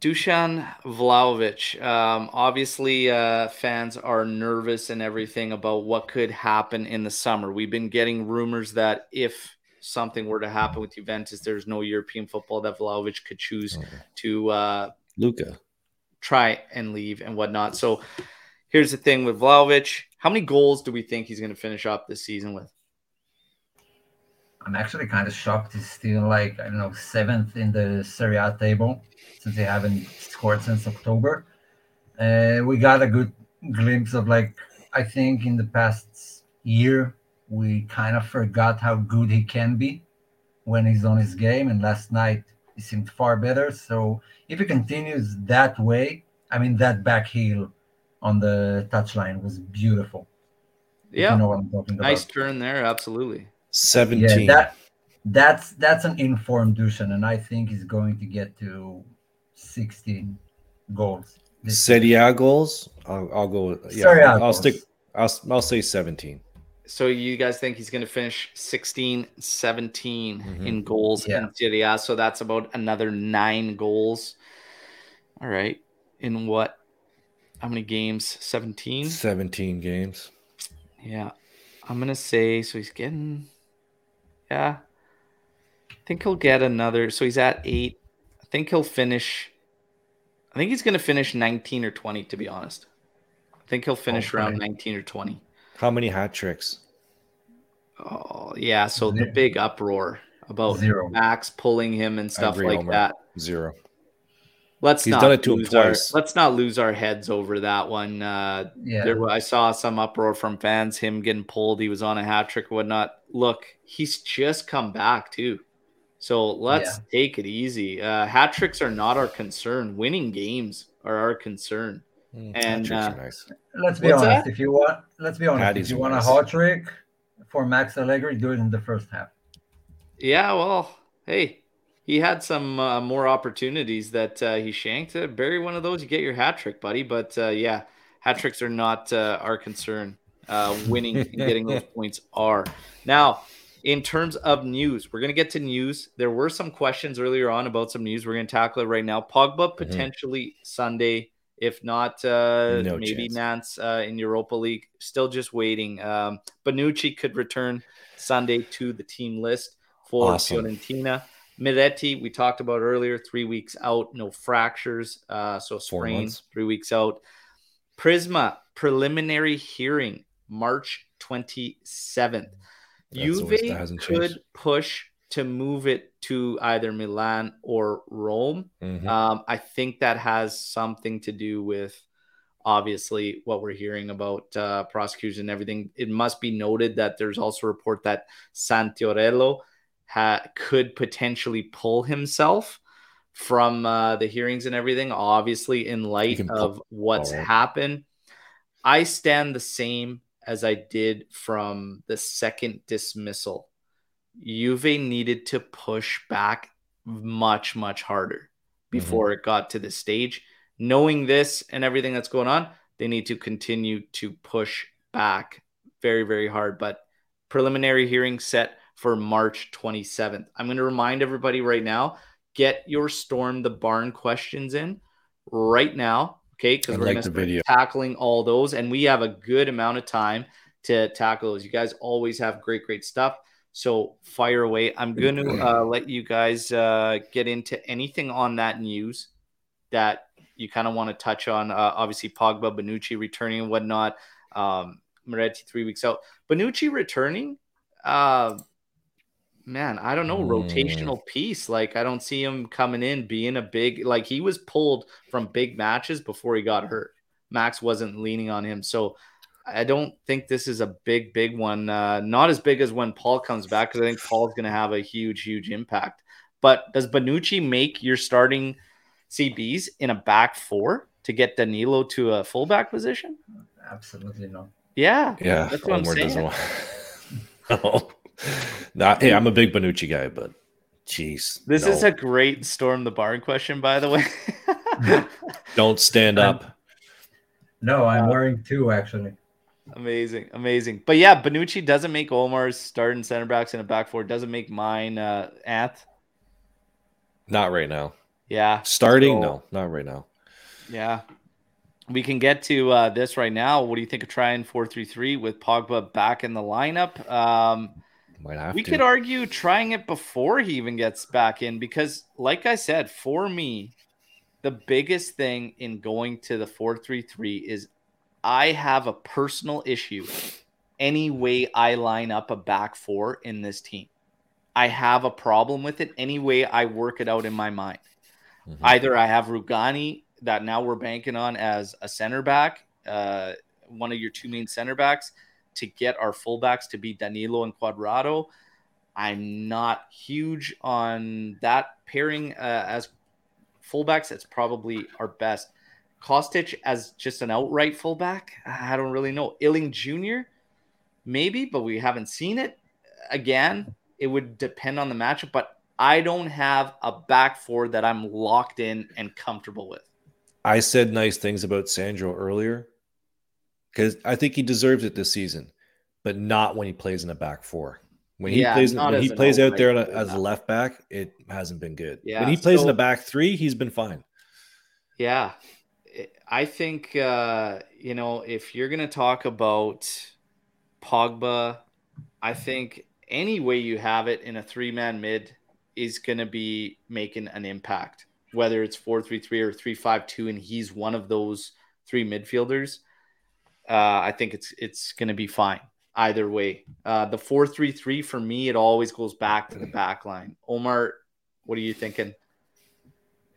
Dusan Vlahovic. Um, obviously, uh, fans are nervous and everything about what could happen in the summer. We've been getting rumors that if something were to happen with Juventus, there's no European football that Vlahovic could choose oh. to uh, Luca try and leave and whatnot. So here's the thing with Vlahovic. How many goals do we think he's going to finish up this season with? I'm actually kind of shocked he's still like I don't know seventh in the Serie A table since they haven't scored since October. Uh, we got a good glimpse of like I think in the past year we kind of forgot how good he can be, when he's on his game, and last night he seemed far better. So if he continues that way, I mean that back heel on the touchline was beautiful. Yeah, you know what I'm talking about. Nice turn there, absolutely. Seventeen. Yeah, that that's that's an informed Dusan, and I think he's going to get to 16 goals. Serie A goals? I'll, I'll go. Yeah, I'll, I'll stick. I'll I'll say 17. So you guys think he's going to finish 16, 17 mm-hmm. in goals yeah. in Serie A? So that's about another nine goals. All right. In what? How many games? 17? 17 games. Yeah. I'm going to say, so he's getting, yeah. I think he'll get another. So he's at eight. I think he'll finish, I think he's going to finish 19 or 20, to be honest. I think he'll finish around 19 or 20. How many hat tricks? Oh, yeah. So Zero. the big uproar about Zero. Max pulling him and stuff like Homer. that. Zero. Let's He's not done it to lose him twice. Our, let's not lose our heads over that one. Uh, yeah. There, I saw some uproar from fans, him getting pulled. He was on a hat trick or whatnot. Look, he's just come back too. So let's yeah. take it easy. Uh, hat tricks are not our concern. Winning games are our concern. Mm, and uh, nice. let's be honest. That? If you want, let's be honest. Patties if you want nice. a hat trick for Max Allegri, do it in the first half. Yeah, well, hey, he had some uh, more opportunities that uh, he shanked. Uh, bury one of those, you get your hat trick, buddy. But uh, yeah, hat tricks are not uh, our concern. Uh, winning and getting those points are. Now, in terms of news, we're going to get to news. There were some questions earlier on about some news. We're going to tackle it right now. Pogba mm-hmm. potentially mm-hmm. Sunday. If not, uh, no maybe chance. Nantes uh, in Europa League. Still just waiting. Um, Bonucci could return Sunday to the team list for awesome. Fiorentina. Miretti, we talked about earlier, three weeks out, no fractures. Uh, so sprain, three weeks out. Prisma preliminary hearing March 27th. Juve could changed. push to move it to either Milan or Rome. Mm-hmm. Um, I think that has something to do with obviously what we're hearing about uh, prosecution and everything. It must be noted that there's also a report that Santoriello ha- could potentially pull himself from uh, the hearings and everything. Obviously, in light of what's happened, I stand the same as I did from the second dismissal Juve needed to push back much, much harder mm-hmm. before mm-hmm. it got to this stage. Knowing this and everything that's going on, they need to continue to push back very, very hard. But preliminary hearing set for March 27th. I'm going to remind everybody right now get your Storm the Barn questions in right now. Okay. Because we're like going to be tackling all those. And we have a good amount of time to tackle those. You guys always have great, great stuff. So fire away. I'm going to uh, let you guys uh, get into anything on that news that you kind of want to touch on. Uh, obviously, Pogba, Bonucci returning and whatnot. Um, Miretti three weeks out. Bonucci returning. Uh, man, I don't know, mm. rotational piece. Like I don't see him coming in being a big like he was pulled from big matches before he got hurt. Max wasn't leaning on him. So I don't think this is a big, big one. Uh, not as big as when Paul comes back because I think Paul's going to have a huge, huge impact. But does Bonucci make your starting CBs in a back four to get Danilo to a fullback position? Absolutely not. Yeah, yeah. That's what I'm saying. Want... no, not. Hey, I'm a big Bonucci guy, but jeez, this no. is a great storm the barn question, by the way. don't stand up. No, I'm uh, wearing two actually. Amazing, amazing. But yeah, Bonucci doesn't make Omar's starting center backs in a back four. Doesn't make mine uh at. Not right now. Yeah. Starting? No, not right now. Yeah. We can get to uh, this right now. What do you think of trying four three three with Pogba back in the lineup? Um, Might have we to. could argue trying it before he even gets back in because, like I said, for me, the biggest thing in going to the four three three is I have a personal issue any way I line up a back four in this team. I have a problem with it any way I work it out in my mind. Mm-hmm. Either I have Rugani that now we're banking on as a center back, uh, one of your two main center backs, to get our fullbacks to be Danilo and Cuadrado. I'm not huge on that pairing uh, as fullbacks. It's probably our best. Kostic as just an outright fullback, I don't really know. Iling-Junior maybe, but we haven't seen it. Again, it would depend on the matchup, but I don't have a back four that I'm locked in and comfortable with. I said nice things about Sandro earlier because I think he deserves it this season, but not when he plays in a back four. When he yeah, plays, when he plays out there a, as a left back, it hasn't been good. Yeah, when he plays so, in a back three, he's been fine. Yeah, I think uh, you know if you're gonna talk about Pogba, I think any way you have it in a three man mid is gonna be making an impact, whether it's four three three or three five two, and he's one of those three midfielders. Uh, I think it's it's gonna be fine either way. Uh, the four three three for me, it always goes back to the back line. Omar, what are you thinking?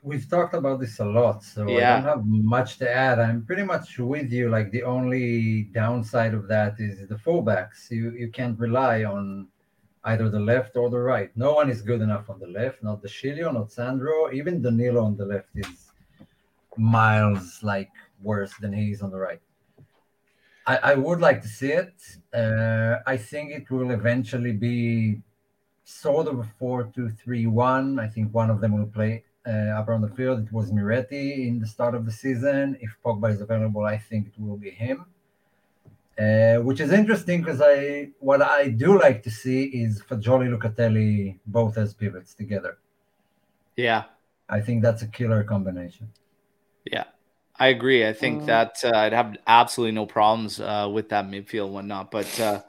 We've talked about this a lot, so yeah. I don't have much to add. I'm pretty much with you. Like the only downside of that is the fullbacks. You you can't rely on either the left or the right. No one is good enough on the left. Not De Sciglio, not Sandro. Even Danilo on the left is miles like worse than he is on the right. I, I would like to see it. Uh, I think it will eventually be sort of a 4 2 3 1. I think one of them will play uh, up on the field. It was Miretti in the start of the season. If Pogba is available, I think it will be him. Uh, which is interesting because I what I do like to see is Fagioli Locatelli both as pivots together. Yeah, I think that's a killer combination. Yeah, I agree. I think uh, that uh, I'd have absolutely no problems uh, with that midfield and whatnot. But uh,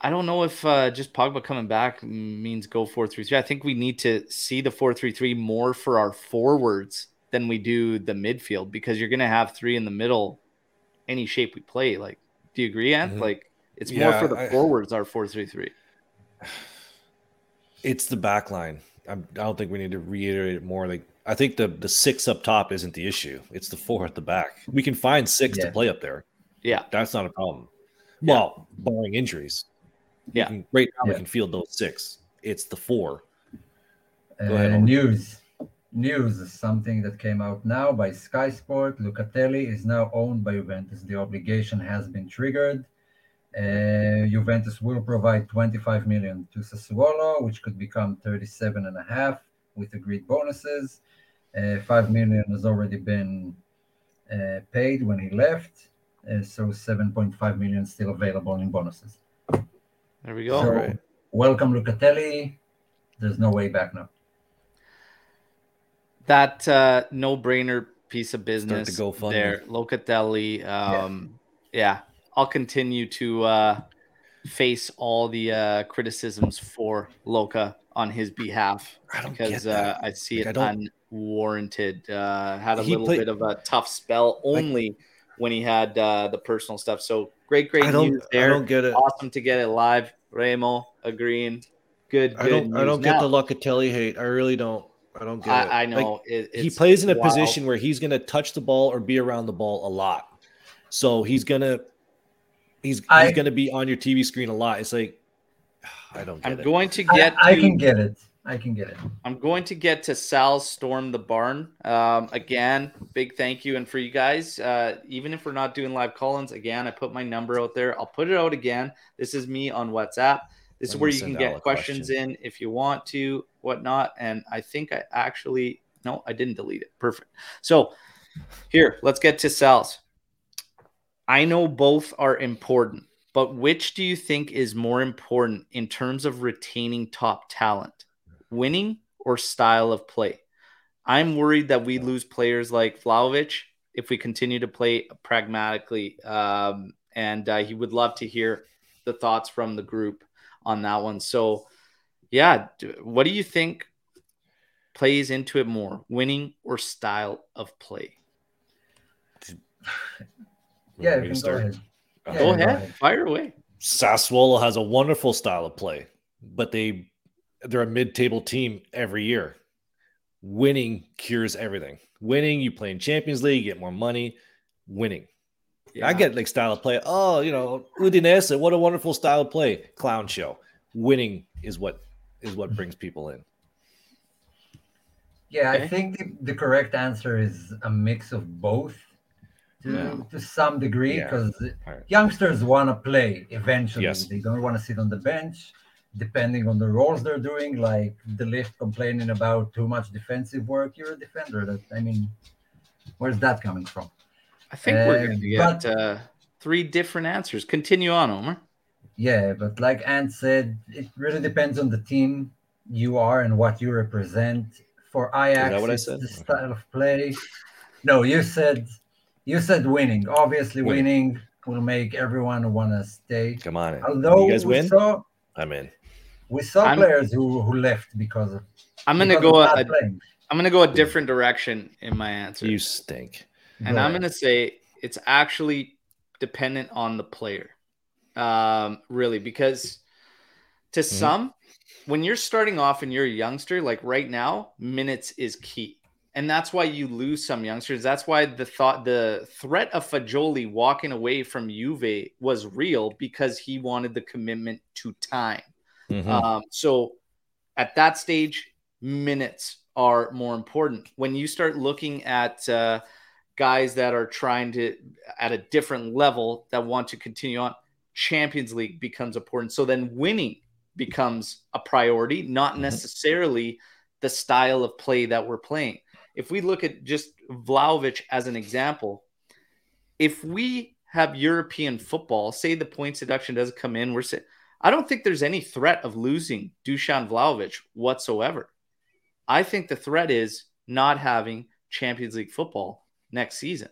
I don't know if uh, just Pogba coming back means go 4 3 3. I think we need to see the 4 3 3 more for our forwards than we do the midfield because you're going to have three in the middle any shape we play. Like, do you agree, Ant? Mm-hmm. Like, it's yeah, more for the I, forwards, our 4 3 3. It's the back line. I'm, do not think we need to reiterate it more. Like, I think the the six up top isn't the issue. It's the four at the back. We can find six yeah. to play up there. Yeah, that's not a problem. Yeah. Well, barring injuries. Yeah, can, right now yeah. we can field those six. It's the four. Go uh. News. News is something that came out now by Sky Sport. Locatelli is now owned by Juventus. The obligation has been triggered. Uh, Juventus will provide 25 million to Sassuolo, which could become 37 and a half with agreed bonuses. Uh, five million has already been uh, paid when he left, uh, so 7.5 million still available in bonuses. There we go. So, right. welcome, Locatelli. There's no way back now. That uh, no-brainer piece of business to go there, Locatelli. Um, yeah. yeah. I'll continue to uh, face all the uh, criticisms for Loca on his behalf because uh, I see like, it I unwarranted. Uh, had a little bit of a tough spell only like, when he had uh, the personal stuff. So great, great news there. I don't get it. Awesome to get it live. Remo agreeing. Good, good. I don't. News. I don't get now, the Locatelli hate. I really don't. I don't get I, it. I know like, it, he plays in a wild. position where he's going to touch the ball or be around the ball a lot. So he's gonna he's I, he's gonna be on your TV screen a lot. It's like I don't. I'm it. going to get. I, I can get it. I can get it. I'm going to get to Sal Storm the Barn. Um, again, big thank you. And for you guys, uh, even if we're not doing live call-ins, again, I put my number out there. I'll put it out again. This is me on WhatsApp. This is where you can get questions question. in if you want to, whatnot. And I think I actually no, I didn't delete it. Perfect. So here, let's get to Sal's. I know both are important. But which do you think is more important in terms of retaining top talent, winning or style of play? I'm worried that we lose players like Vlahovic if we continue to play pragmatically. Um, and uh, he would love to hear the thoughts from the group on that one. So, yeah, what do you think plays into it more, winning or style of play? Yeah, you can go ahead. Uh, yeah, go ahead, fire away. Sassuolo has a wonderful style of play, but they they're a mid-table team every year. Winning cures everything. Winning, you play in Champions League, get more money. Winning. Yeah. I get like style of play. Oh, you know, Udinese, what a wonderful style of play. Clown show. Winning is what is what brings people in. Yeah, okay. I think the, the, correct answer is a mix of both to, yeah. to some degree because yeah. right. youngsters want to play eventually. Yes. They don't want to sit on the bench depending on the roles they're doing, like the lift complaining about too much defensive work, you're a defender. That I mean, where's that coming from? I think uh, we're going to get but, uh, three different answers. Continue on, Omar. Yeah, but like Ant said, it really depends on the team you are and what you represent. For Ajax, what I said? the style of play. No, you said you said winning. Obviously, winning, winning will make everyone want to stay. Come on, although you guys win. Saw, I'm in. We saw I'm, players who, who left because of. I'm gonna go. A, I'm gonna go a different direction in my answer. You stink. And go I'm gonna say it's actually dependent on the player, um, really, because to mm-hmm. some, when you're starting off and you're a youngster, like right now, minutes is key. And that's why you lose some youngsters. That's why the thought, the threat of Fagioli walking away from Juve was real because he wanted the commitment to time. Mm-hmm. Um, so at that stage, minutes are more important. When you start looking at uh, guys that are trying to at a different level that want to continue on, Champions League becomes important. So then winning becomes a priority, not mm-hmm. necessarily the style of play that we're playing. If we look at just Vlahovic as an example, if we have European football, say the point deduction doesn't come in, we're saying I don't think there's any threat of losing Dusan Vlahovic whatsoever. I think the threat is not having Champions League football next season.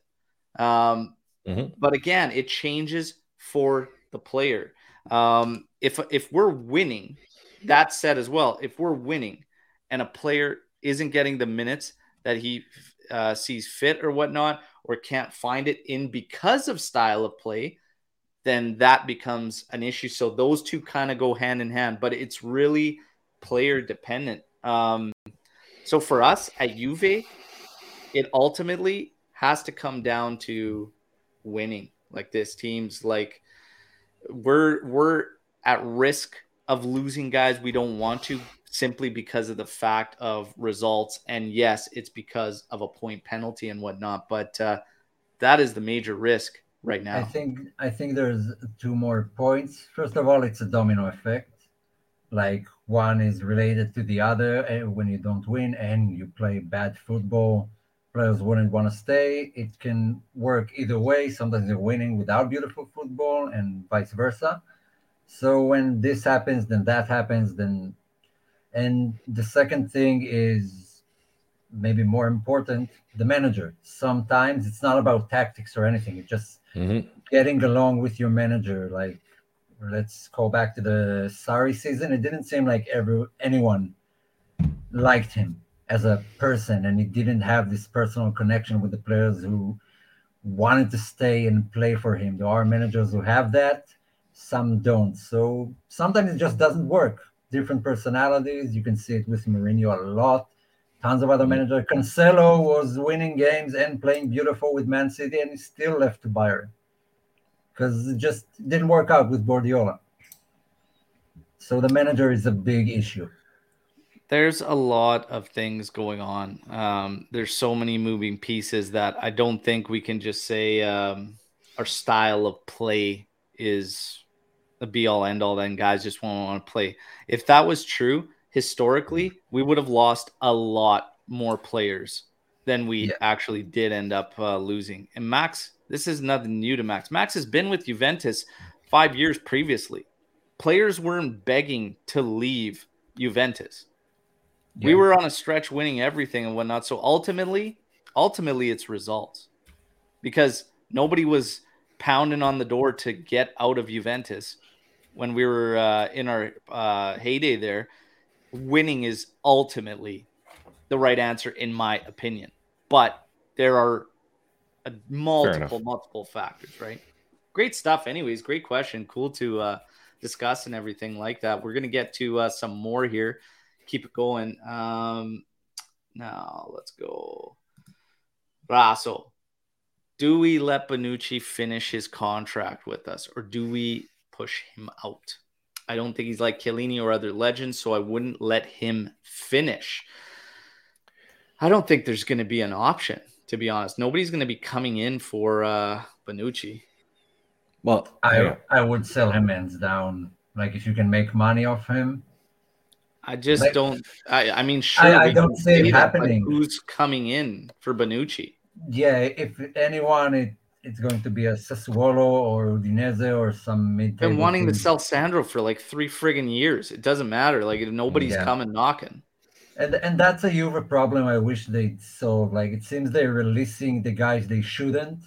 Um, mm-hmm. But again, it changes for the player. Um, if if we're winning, that said as well, if we're winning and a player isn't getting the minutes that he uh, sees fit or whatnot, or can't find it in because of style of play, then that becomes an issue. So those two kind of go hand in hand, but it's really player dependent. Um, so for us at Juve, it ultimately has to come down to winning. Like this team's like we're we're at risk of losing guys we don't want to simply because of the fact of results. And yes, it's because of a point penalty and whatnot, but uh, that is the major risk right now. I think I think there's two more points. First of all, it's a domino effect. Like one is related to the other. And when you don't win and you play bad football, players wouldn't want to stay. It can work either way. Sometimes you're winning without beautiful football, and vice versa. So when this happens, then that happens. Then, and the second thing is maybe more important: the manager. Sometimes it's not about tactics or anything. it's just mm-hmm. getting along with your manager. Like, let's call back to the Sarri season. It didn't seem like every anyone liked him as a person, and he didn't have this personal connection with the players who wanted to stay and play for him. There are managers who have that, some don't. So sometimes it just doesn't work. Different personalities. You can see it with Mourinho a lot tons of other managers. Cancelo was winning games and playing beautiful with Man City, and he still left to Bayern because it just didn't work out with Guardiola. So the manager is a big issue. There's a lot of things going on. Um, there's so many moving pieces that I don't think we can just say um, our style of play is the be all end all. Then guys just won't want to play. If that was true, historically, we would have lost a lot more players than we yeah. actually did end up uh, losing. And Max, this is nothing new to Max. Max has been with Juventus five years previously. Players weren't begging to leave Juventus. Yeah. We were on a stretch winning everything and whatnot. So ultimately, ultimately, it's results because nobody was pounding on the door to get out of Juventus when we were uh, in our uh, heyday there winning is ultimately the right answer in my opinion. But there are multiple multiple factors, right? Great stuff. Anyways, great question. Cool to uh, discuss and everything like that. We're gonna get to uh, some more here. Keep it going. Um, now let's go. Brasso. Do we let Bonucci finish his contract with us, or do we push him out? I don't think he's like Chiellini or other legends, so I wouldn't let him finish. I don't think there's going to be an option, to be honest. Nobody's going to be coming in for uh, Bonucci. Well, I yeah. I would sell him hands down. Like if you can make money off him, I just Like- don't. I, I mean, sure, I we don't see it say that, happening. who's coming in for Bonucci? yeah. If anyone, it, it's going to be a Sassuolo or Udinese or some mid. Been wanting to sell Sandro for like three friggin' years. It doesn't matter. Like nobody's Yeah. coming knocking. And and that's a Juve problem. I wish they'd solve. Like it seems they're releasing the guys they shouldn't,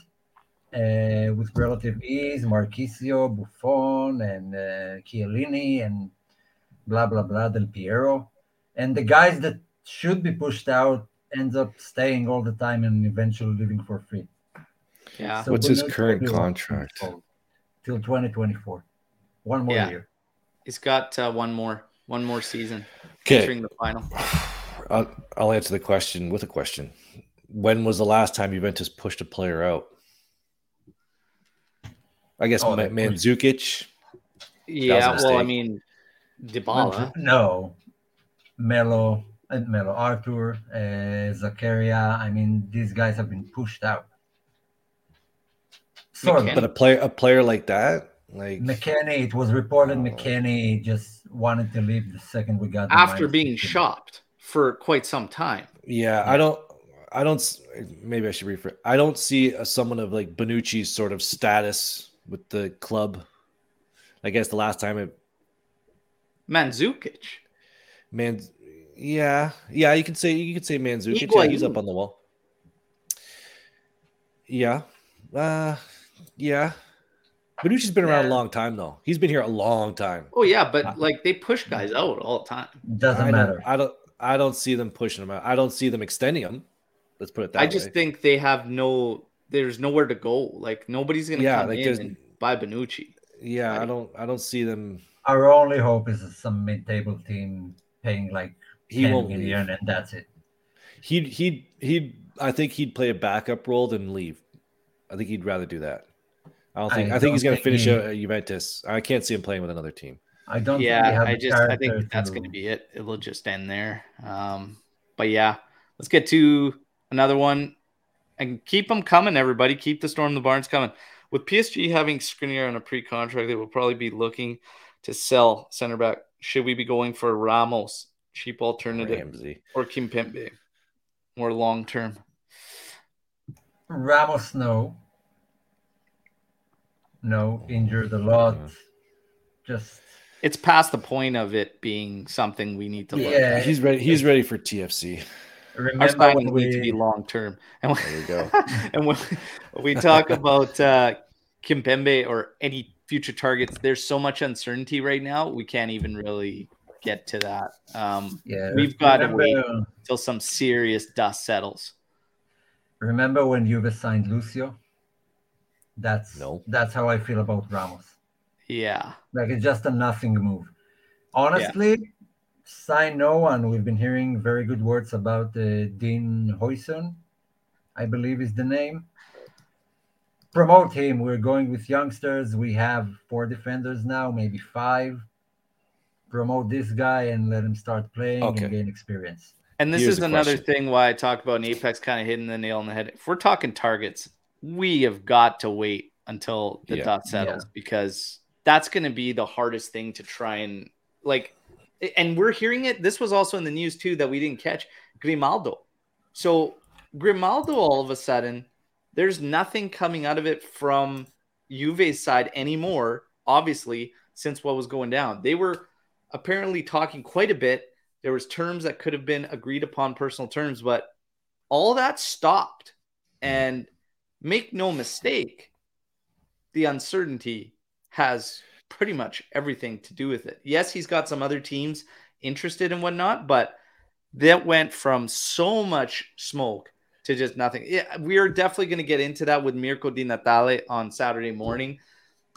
uh, with relative ease. Marchisio, Buffon, and uh, Chiellini, and blah blah blah Del Piero, and the guys that should be pushed out ends up staying all the time and eventually leaving for free. Yeah. So What's his current contract? sold Till 2024. One more Yeah. year. He's got uh, one more, one more season Okay, entering the final. I'll, I'll answer the question with a question. When was the last time Juventus pushed a player out? I guess Oh, Ma- Mandzukic. Yeah. Well, I mean, Dybala. No, Melo, and Melo, Arthur, uh, Zakaria. I mean, these guys have been pushed out. Sort McKennie. of. But a player, a player like that, like McKennie, it was reported Oh. McKennie just wanted to leave the second we got the After being 15. shopped for quite some time. Yeah, I don't. I don't. Maybe I should rephrase. I don't see a, someone of like Bonucci's sort of status with the club. I guess the last time it, Mandzukic. man, yeah, yeah, you can say you can say Mandzukic. Yeah, he's up on the wall. Yeah, uh, yeah. Bonucci's been around a long time though. He's been here a long time. Oh yeah, but uh, like they push guys out all the time. Doesn't I matter. don't, I don't. I don't see them pushing them out. I don't see them extending them. Let's put it that way. I just think they have no. There's nowhere to go. Like nobody's gonna Yeah, come like, in there's- and buy Bonucci. yeah, I I- don't. I don't see them. Our only hope is some mid-table team paying like He 10 won't leave. and that's it. He'd he'd he'd I think he'd play a backup role than leave. I think he'd rather do that. I don't think I, I think he's don't going to finish he- out at Juventus. I can't see him playing with another team. I don't. Yeah, have I just I think that's going to be it. It'll just end there. Um, but yeah, let's get to another one and keep them coming. Everybody, keep the storm the barns coming. With PSG having Skriniar on a pre-contract, they will probably be looking to sell center back. Should we be going for Ramos, cheap alternative, Ramsey. or Kimpembe, more long term? Ramos, no. No, injured a lot. Yeah. Just It's past the point of it being something we need to look. Yeah. at. He's ready. He's ready for TFC. Our remember signings when need to be long term. And There we go. and when we talk about uh, Kimpembe or any future targets, there's so much uncertainty right now. We can't even really get to that um, yeah we've got to wait until some serious dust settles. Remember when Juve signed Lucio? That's No. that's how I feel about Ramos. Yeah, Like it's just a nothing move. Honestly, sign no one. We've been hearing very good words about uh, Dean Huijsen, I believe is the name. Promote him. We're going with youngsters. We have four defenders now, maybe five. Promote this guy and let him start playing Okay. and gain experience. And this Here's is another question. thing why I talk about an Apex kind of hitting the nail on the head. If we're talking targets, we have got to wait until the Yeah. dust settles because that's going to be the hardest thing to try and like. And we're hearing it. This was also in the news too that we didn't catch Grimaldo. So Grimaldo, all of a sudden, there's nothing coming out of it from Juve's side anymore. Obviously, since what was going down, they were apparently talking quite a bit. There was terms that could have been agreed upon, personal terms, but all that stopped. And make no mistake, the uncertainty has pretty much everything to do with it. Yes, he's got some other teams interested and whatnot, but that went from so much smoke to just nothing. Yeah, we are definitely going to get into that with Mirko Di Natale on Saturday morning.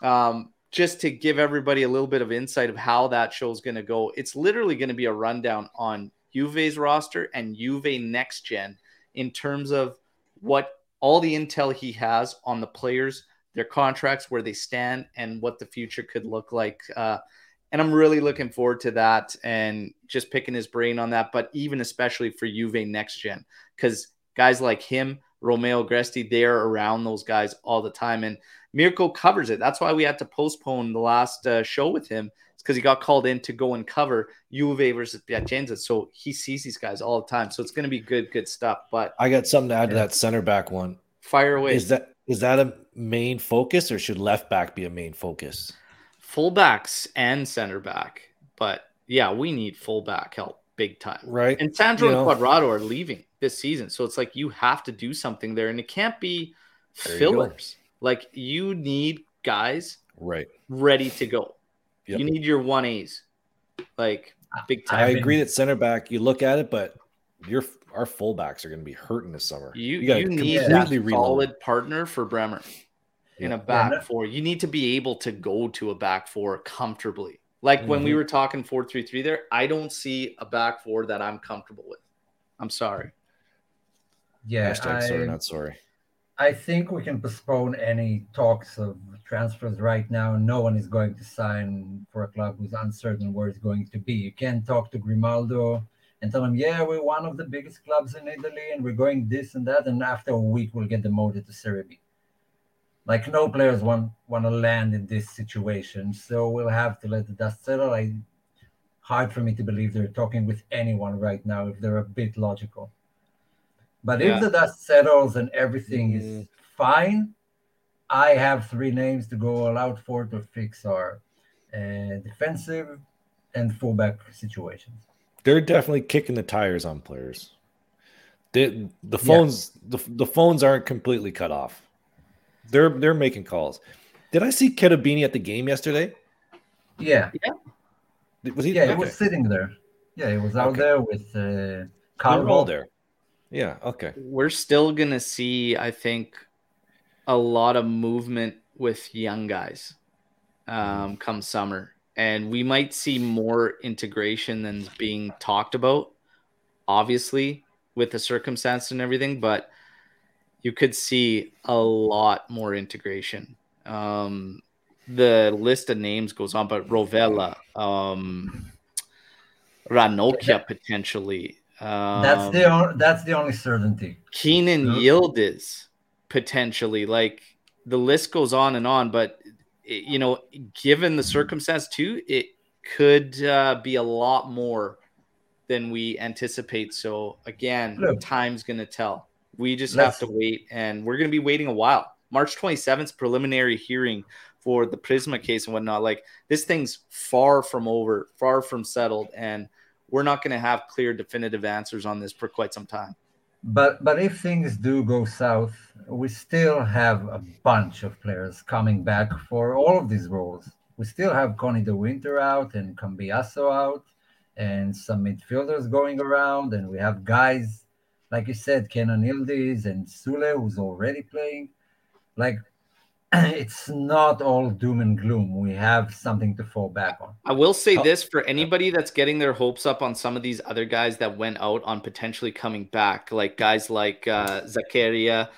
Um, just to give everybody a little bit of insight of how that show is going to go. It's literally going to be a rundown on Juve's roster and Juve next gen in terms of what all the intel he has on the players, their contracts, where they stand, and what the future could look like. Uh, and I'm really looking forward to that and just picking his brain on that. But even especially for Juve next gen, because guys like him, Romeo Agresti, they're around those guys all the time. And Mirko covers it. That's why we had to postpone the last uh, show with him. It's because he got called in to go and cover Juve versus Piacenza. So he sees these guys all the time. So it's going to be good, good stuff. But I got something to add yeah. to that center back one. Fire away. Is that is that a main focus or should left back be a main focus? Fullbacks and center back. But yeah, we need fullback help big time. Right. And Sandro you know, and Cuadrado are leaving this season. So it's like you have to do something there. And it can't be fillers. Like you need guys right ready to go. Yep. You need your one A's. Like big time. I agree that center back, you look at it, but your our fullbacks are going to be hurting this summer. You, you, you need that solid partner for Bremer yeah. in a back yeah. four. You need to be able to go to a back four comfortably. Like mm-hmm. when we mm-hmm. were talking four three three there, I don't see a back four that I'm comfortable with. I'm sorry. Yeah, I, sorry, not sorry. I think we can postpone any talks of transfers right now. No one is going to sign for a club who's uncertain where it's going to be. You can talk to Grimaldo and tell him, yeah, we're one of the biggest clubs in Italy and we're going this and that. And after a week, we'll get demoted to Serie B. Like no players want want to land in this situation, so we'll have to let the dust settle. I hard for me to believe they're talking with anyone right now if they're a bit logical. But yeah. if the dust settles and everything mm. is fine, I have three names to go all out for to fix our uh, defensive and fullback situations. They're definitely kicking the tires on players. They, the phones the, the phones aren't completely cut off. They're they're making calls. Did I see Cherubini at the game yesterday? Yeah. Yeah. Was he? Yeah, okay. he was sitting there. Yeah, he was out okay. there with uh, Carl. there. Yeah. Okay. We're still gonna see, I think, a lot of movement with young guys um, come summer, and we might see more integration than being talked about. Obviously, with the circumstance and everything, but you could see a lot more integration. Um, the list of names goes on, but Rovella, um, Ranocchia potentially, um, that's the um, on, that's the only certainty. Kenan no. Yildiz potentially like the list goes on and on, but it, you know, given the circumstance too, it could uh, be a lot more than we anticipate. So again, Look, time's gonna tell. We just have to wait, and we're gonna be waiting a while. March 27th, preliminary hearing for the Prisma case and whatnot. Like this thing's far from over, far from settled, and we're not going to have clear, definitive answers on this for quite some time. But but if things do go south, we still have a bunch of players coming back for all of these roles. We still have Koni De Winter out and Cambiaso out, and some midfielders going around, and we have guys like you said, Kenan Yildiz and Soulé, who's already playing. Like it's not all doom and gloom. We have something to fall back on. I will say oh. this for anybody that's getting their hopes up on some of these other guys that went out on potentially coming back, like guys like uh, Zakaria,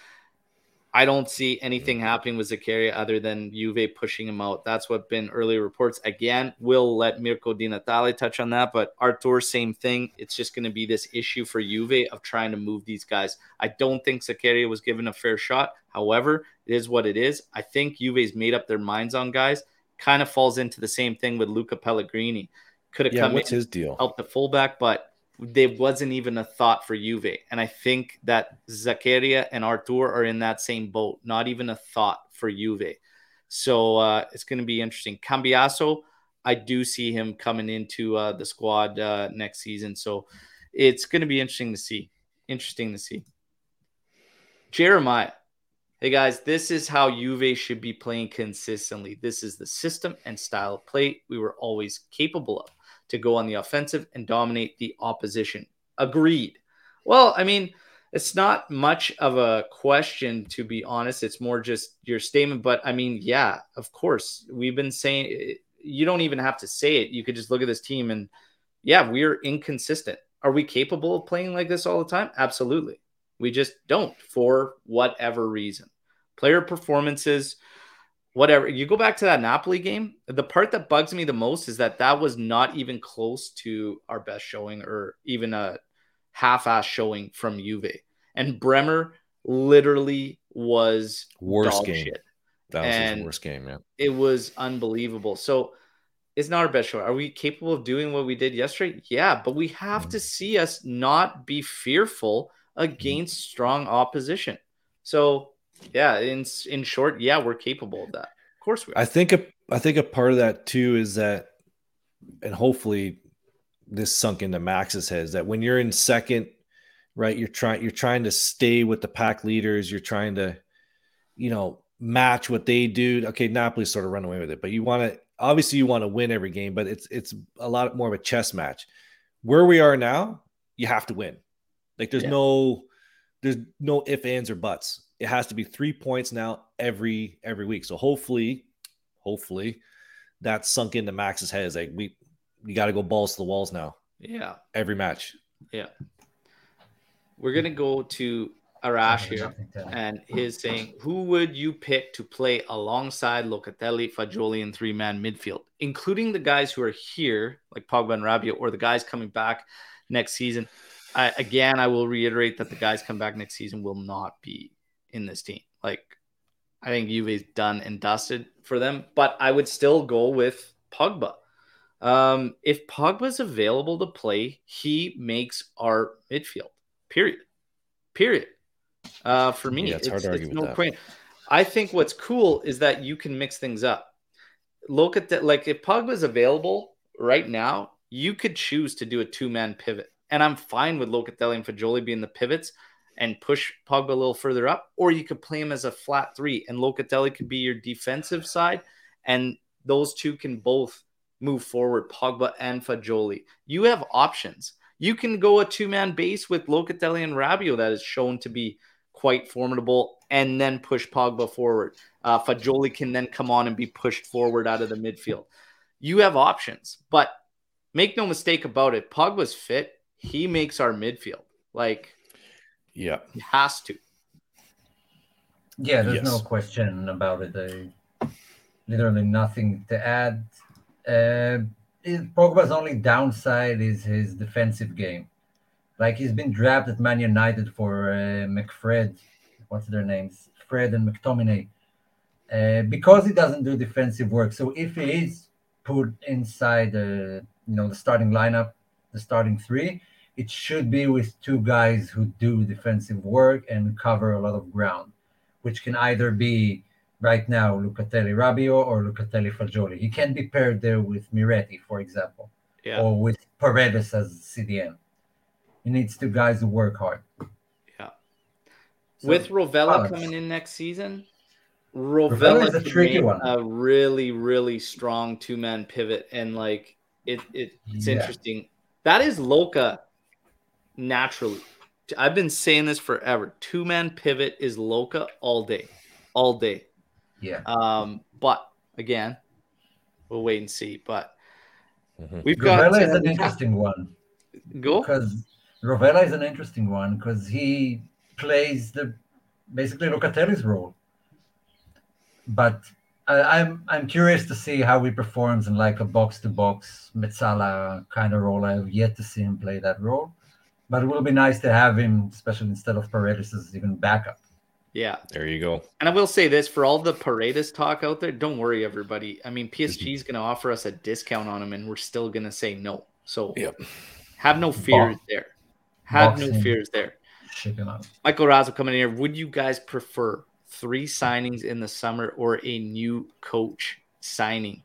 I don't see anything mm. happening with Zakaria other than Juve pushing him out. That's what been early reports. Again, we'll let Mirko Di Natale touch on that, but Arthur, same thing. It's just going to be this issue for Juve of trying to move these guys. I don't think Zakaria was given a fair shot. However, it is what it is. I think Juve's made up their minds on guys. Kind of falls into the same thing with Luca Pellegrini. Could have yeah, come what's in, his deal? Help the fullback, but there wasn't even a thought for Juve. And I think that Zakaria and Arthur are in that same boat, not even a thought for Juve. So uh, it's going to be interesting. Cambiaso, I do see him coming into uh, the squad uh, next season. So it's going to be interesting to see. Interesting to see. Jeremiah. Hey guys, this is how Juve should be playing consistently. This is the system and style of play we were always capable of to go on the offensive and dominate the opposition. Agreed. Well, I mean, it's not much of a question, to be honest. It's more just your statement. But I mean, yeah, of course. We've been saying you don't even have to say it. You could just look at this team and, yeah, we're inconsistent. Are we capable of playing like this all the time? Absolutely. We just don't for whatever reason. Player performances whatever. You go back to that Napoli game. The part that bugs me the most is that that was not even close to our best showing or even a half-ass showing from Juve. And Bremer literally was worst game. Shit. That was and his worst game, yeah. It was unbelievable. So it's not our best show. Are we capable of doing what we did yesterday? Yeah, but we have mm. to see us not be fearful against mm. strong opposition. So yeah, in in short, yeah, we're capable of that. Of course we are. I think a I think a part of that too is that and hopefully this sunk into Max's head is that when you're in second, right, you're trying you're trying to stay with the pack leaders, you're trying to, you know, match what they do. Okay, Napoli sort of run away with it, but you want to obviously you want to win every game, but it's it's a lot more of a chess match. Where we are now, you have to win. Like there's yeah. no there's no if ands or buts. It has to be three points now every every week. So hopefully, hopefully, that's sunk into Max's head. Is like we you got to go balls to the walls now. Yeah, every match. Yeah, we're gonna go to Arash here, and his saying, "Who would you pick to play alongside Locatelli, Fagioli, and three-man midfield, including the guys who are here, like Pogba and Rabiot, or the guys coming back next season?" I, again, I will reiterate that the guys come back next season will not be in this team. Like, I think Juve's done and dusted for them, but I would still go with Pogba. Um, if Pogba's available to play, he makes our midfield. Period. Period. Uh, for me, yeah, it's, it's, hard to argue no point. I think what's cool is that you can mix things up. Look at that. Like if Pogba's available right now, you could choose to do a two man pivot. And I'm fine with Locatelli and Fagioli being the pivots and push Pogba a little further up, or you could play him as a flat three, and Locatelli could be your defensive side, and those two can both move forward, Pogba and Fagioli. You have options. You can go a two man base with Locatelli and Rabiot that is shown to be quite formidable, and then push Pogba forward. Uh, Fagioli can then come on and be pushed forward out of the midfield. You have options, but make no mistake about it. Pogba's fit. He makes our midfield. Like yeah. He has to. Yeah, there's yes. no question about it. I, literally nothing to add. Uh, Pogba's only downside is his defensive game. Like he's been drafted at Man United for uh, McFred, what's their names? Fred and McTominay. Uh, because he doesn't do defensive work. So if he is put inside the you know the starting lineup, the starting three, it should be with two guys who do defensive work and cover a lot of ground, which can either be right now Locatelli Rabiot or Locatelli Fagioli. He can be paired there with Miretti, for example, yeah. or with Paredes as CDM. He needs two guys who work hard. Yeah. So, with Rovella coming in next season, Rovella is a tricky one. A really, really strong two man pivot, and like it, it it's yeah. interesting. That is Loca naturally. I've been saying this forever. Two man pivot is Loca all day, all day. Yeah. Um, but again, we'll wait and see. But mm-hmm. we've got Rovella is an interesting one. Go because Rovella is an interesting one because he plays the basically Locatelli's role. But I, I'm I'm curious to see how he performs in like a box to box Mezzala kind of role. I've yet to see him play that role but it will be nice to have him, especially instead of Paredes as even backup. Yeah. There you go. And I will say this for all the Paredes talk out there, don't worry, everybody. I mean, PSG is going to offer us a discount on him, and we're still going to say no. So yep. have no fears Box. there. Have Boxing. no fears there. Ship him out. Michael Razo coming in here. Would you guys prefer three signings in the summer or a new coach signing?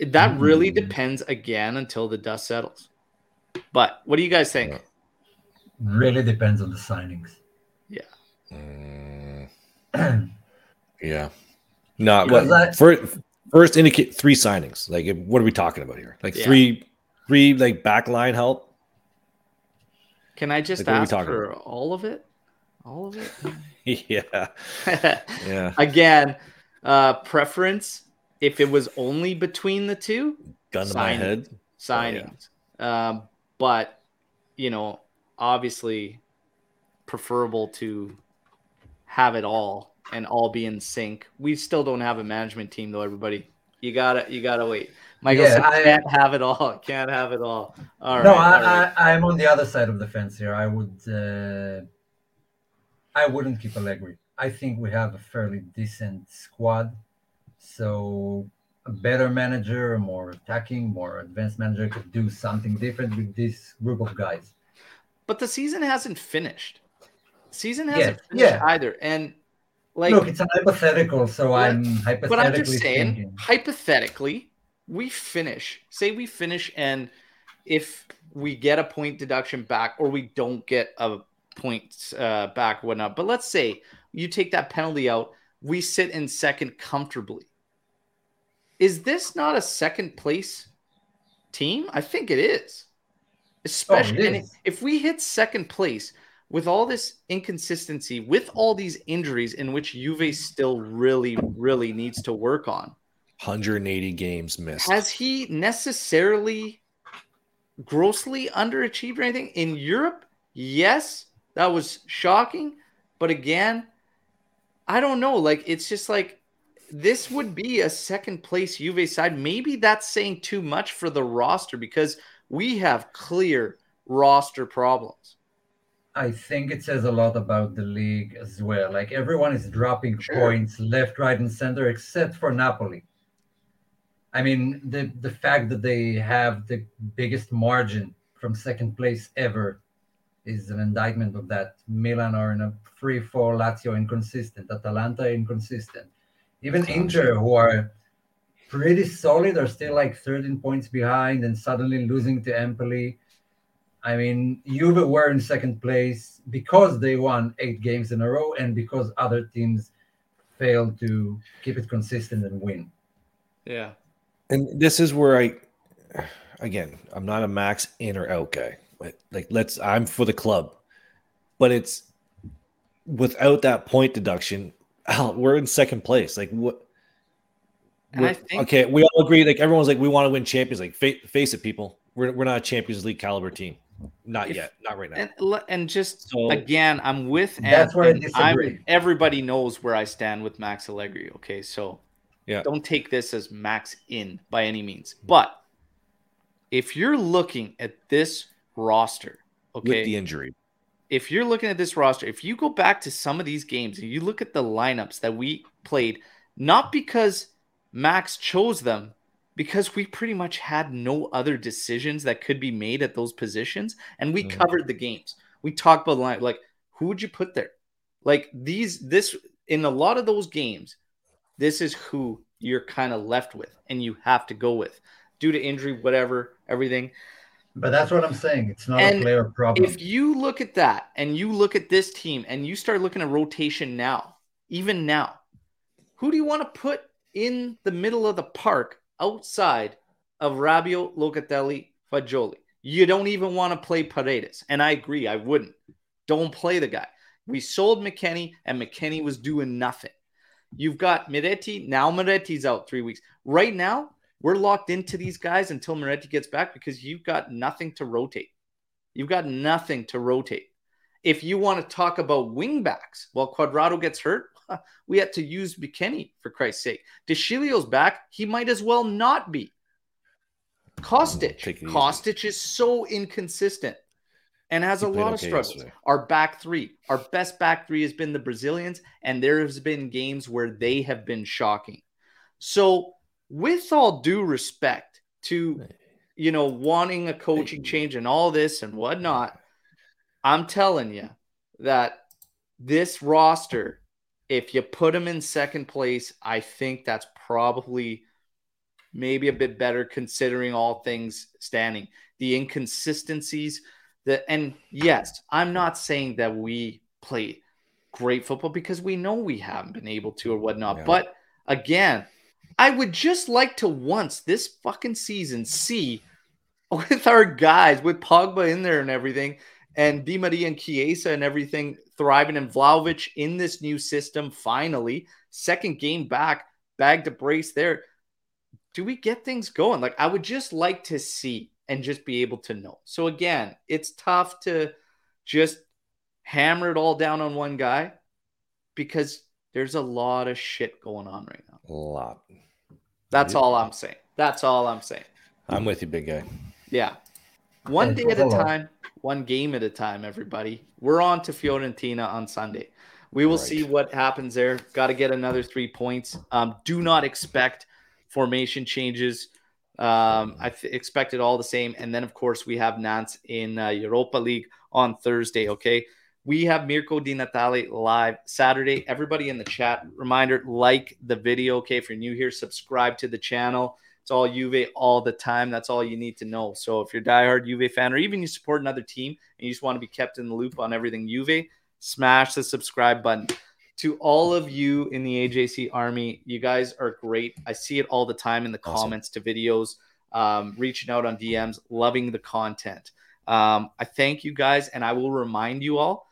That really mm. depends again until the dust settles. But what do you guys think? Really depends on the signings. Yeah. Mm, yeah. Not what that, first, first indicate three signings. Like what are we talking about here? Like yeah. three three like backline help. Can I just like, ask for about? all of it? All of it? yeah. yeah. Again, uh preference if it was only between the two, gun to my head. Signings. Oh, yeah. um, but you know, obviously preferable to have it all and all be in sync. We still don't have a management team though, everybody. You gotta you gotta wait. Michael yeah, I can't have it all. Can't have it all. All no, right. No, I, right. I, am on the other side of the fence here. I would uh, I wouldn't keep Allegri. I think we have a fairly decent squad. So a better manager, more attacking, more advanced manager could do something different with this group of guys. But the season hasn't finished. Season hasn't yeah, finished yeah. either. And like look, it's a hypothetical, so but, I'm hypothetically But I'm just saying, thinking. hypothetically, we finish. Say we finish and if we get a point deduction back or we don't get a point uh, back, whatnot. But let's say you take that penalty out, we sit in second comfortably is this not a second place team? I think it is. Especially oh, it is. if we hit second place with all this inconsistency, with all these injuries in which Juve still really, really needs to work on. 180 games missed. Has he necessarily grossly underachieved or anything? In Europe, yes, that was shocking. But again, I don't know. Like, it's just like this would be a second place Juve side. Maybe that's saying too much for the roster because we have clear roster problems. I think it says a lot about the league as well. Like everyone is dropping sure. points left, right, and center except for Napoli. I mean, the the fact that they have the biggest margin from second place ever is an indictment of that. Milan are in a free fall, Lazio inconsistent, Atalanta inconsistent. Even Inter, who are pretty solid, are still like 13 points behind and suddenly losing to Empoli. I mean, Juve were in second place because they won eight games in a row and because other teams failed to keep it consistent and win. Yeah. And this is where I, again, I'm not a max in or out guy. Like, like let's, I'm for the club, but it's without that point deduction, Al, we're in second place. Like what? Think, okay, we all agree. Like everyone's like, we want to win champions. Like fa- face it, people, we're we're not a Champions League caliber team. Not if, yet, not right now. And, and just so, again, I'm with. That's where I I'm, everybody knows where I stand with Max Allegri. Okay, so yeah, don't take this as Max in by any means. Mm-hmm. But if you're looking at this roster, okay, with the injury, if you're looking at this roster, if you go back to some of these games and you look at the lineups that we played, not because Max chose them, because we pretty much had no other decisions that could be made at those positions, and we mm. covered the games. We talked about the line, like who would you put there? Like these, this in a lot of those games, this is who you're kind of left with, and you have to go with due to injury, whatever, everything. But that's what I'm saying. It's not and a player problem. If you look at that and you look at this team and you start looking at rotation now, even now, who do you want to put in the middle of the park outside of Rabiot, Locatelli, Fagioli? You don't even want to play Paredes. And I agree, I wouldn't. Don't play the guy. We sold McKennie, and McKennie was doing nothing. You've got Miretti. Now Miretti's out three weeks. Right now, we're locked into these guys until Miretti gets back because you've got nothing to rotate. You've got nothing to rotate. If you want to talk about wingbacks, while Cuadrado gets hurt, we had to use McKennie for Christ's sake. De Sciglio's back. He might as well not be. Kostic. Kostic is so inconsistent and has he a lot okay of struggles. Yesterday. Our back three, our best back three has been the Brazilians, and there has been games where they have been shocking. So with all due respect to you know wanting a coaching change and all this and whatnot i'm telling you that this roster if you put them in second place i think that's probably maybe a bit better considering all things standing the inconsistencies that and yes i'm not saying that we play great football because we know we haven't been able to or whatnot yeah. but again I would just like to once this fucking season see with our guys, with Pogba in there and everything, and Di Maria and Chiesa and everything thriving, and Vlahovic in this new system finally, second game back, bag to brace there. Do we get things going? Like, I would just like to see and just be able to know. So, again, it's tough to just hammer it all down on one guy because There's a lot of shit going on right now. A lot. That's all I'm saying. That's all I'm saying. I'm with you, big guy. Yeah. One day at a time, one game at a time, everybody. We're on to Fiorentina on Sunday. We will right. see what happens there. Got to get another three points. Um, do not expect formation changes. Um, I th- expect it all the same. And then, of course, we have Nantes in uh, Europa League on Thursday. Okay. We have Mirko Di Natale live Saturday. Everybody in the chat, reminder like the video. Okay. If you're new here, subscribe to the channel. It's all Juve all the time. That's all you need to know. So if you're a diehard Juve fan, or even you support another team and you just want to be kept in the loop on everything Juve, smash the subscribe button. To all of you in the AJC Army, you guys are great. I see it all the time in the awesome. comments to videos, um, reaching out on DMs, loving the content. Um, I thank you guys, and I will remind you all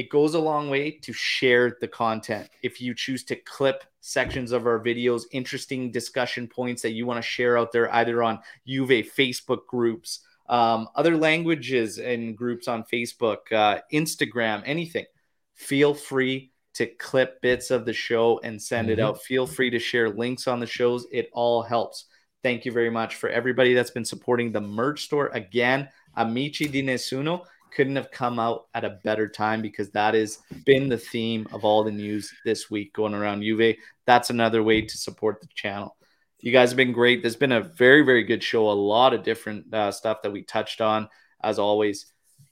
it goes a long way to share the content. If you choose to clip sections of our videos, interesting discussion points that you want to share out there, either on Juve Facebook groups, um, other languages and groups on Facebook, uh, Instagram, anything, feel free to clip bits of the show and send mm-hmm. it out. Feel free to share links on the shows. It all helps. Thank you very much for everybody that's been supporting the merch store. Again, Amici di Nessuno couldn't have come out at a better time because that has been the theme of all the news this week going around Juve. That's another way to support the channel. You guys have been great. There's been a very, very good show. A lot of different uh, stuff that we touched on. As always,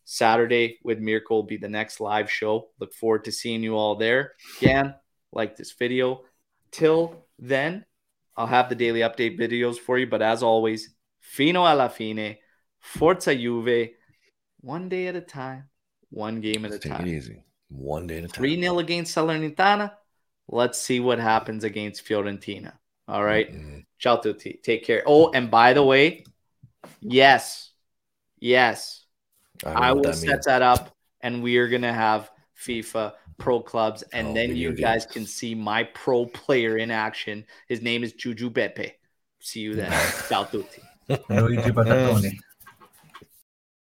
Saturday with Mirko will be the next live show. Look forward to seeing you all there. Again, like this video. Till then, I'll have the daily update videos for you. But as always, fino alla fine, forza Juve one day at a time, one game at a Take time. It easy. One day at a time. 3 0 against Salernitana. Let's see what happens against Fiorentina. All right. mm-hmm. Ciao tutti. Take care. Oh, and by the way, yes, yes, I, I will that set means. that up and we are going to have FIFA pro clubs. And oh, then you guys games. can see my pro player in action. His name is Juju Beppe. See you then. Ciao tutti.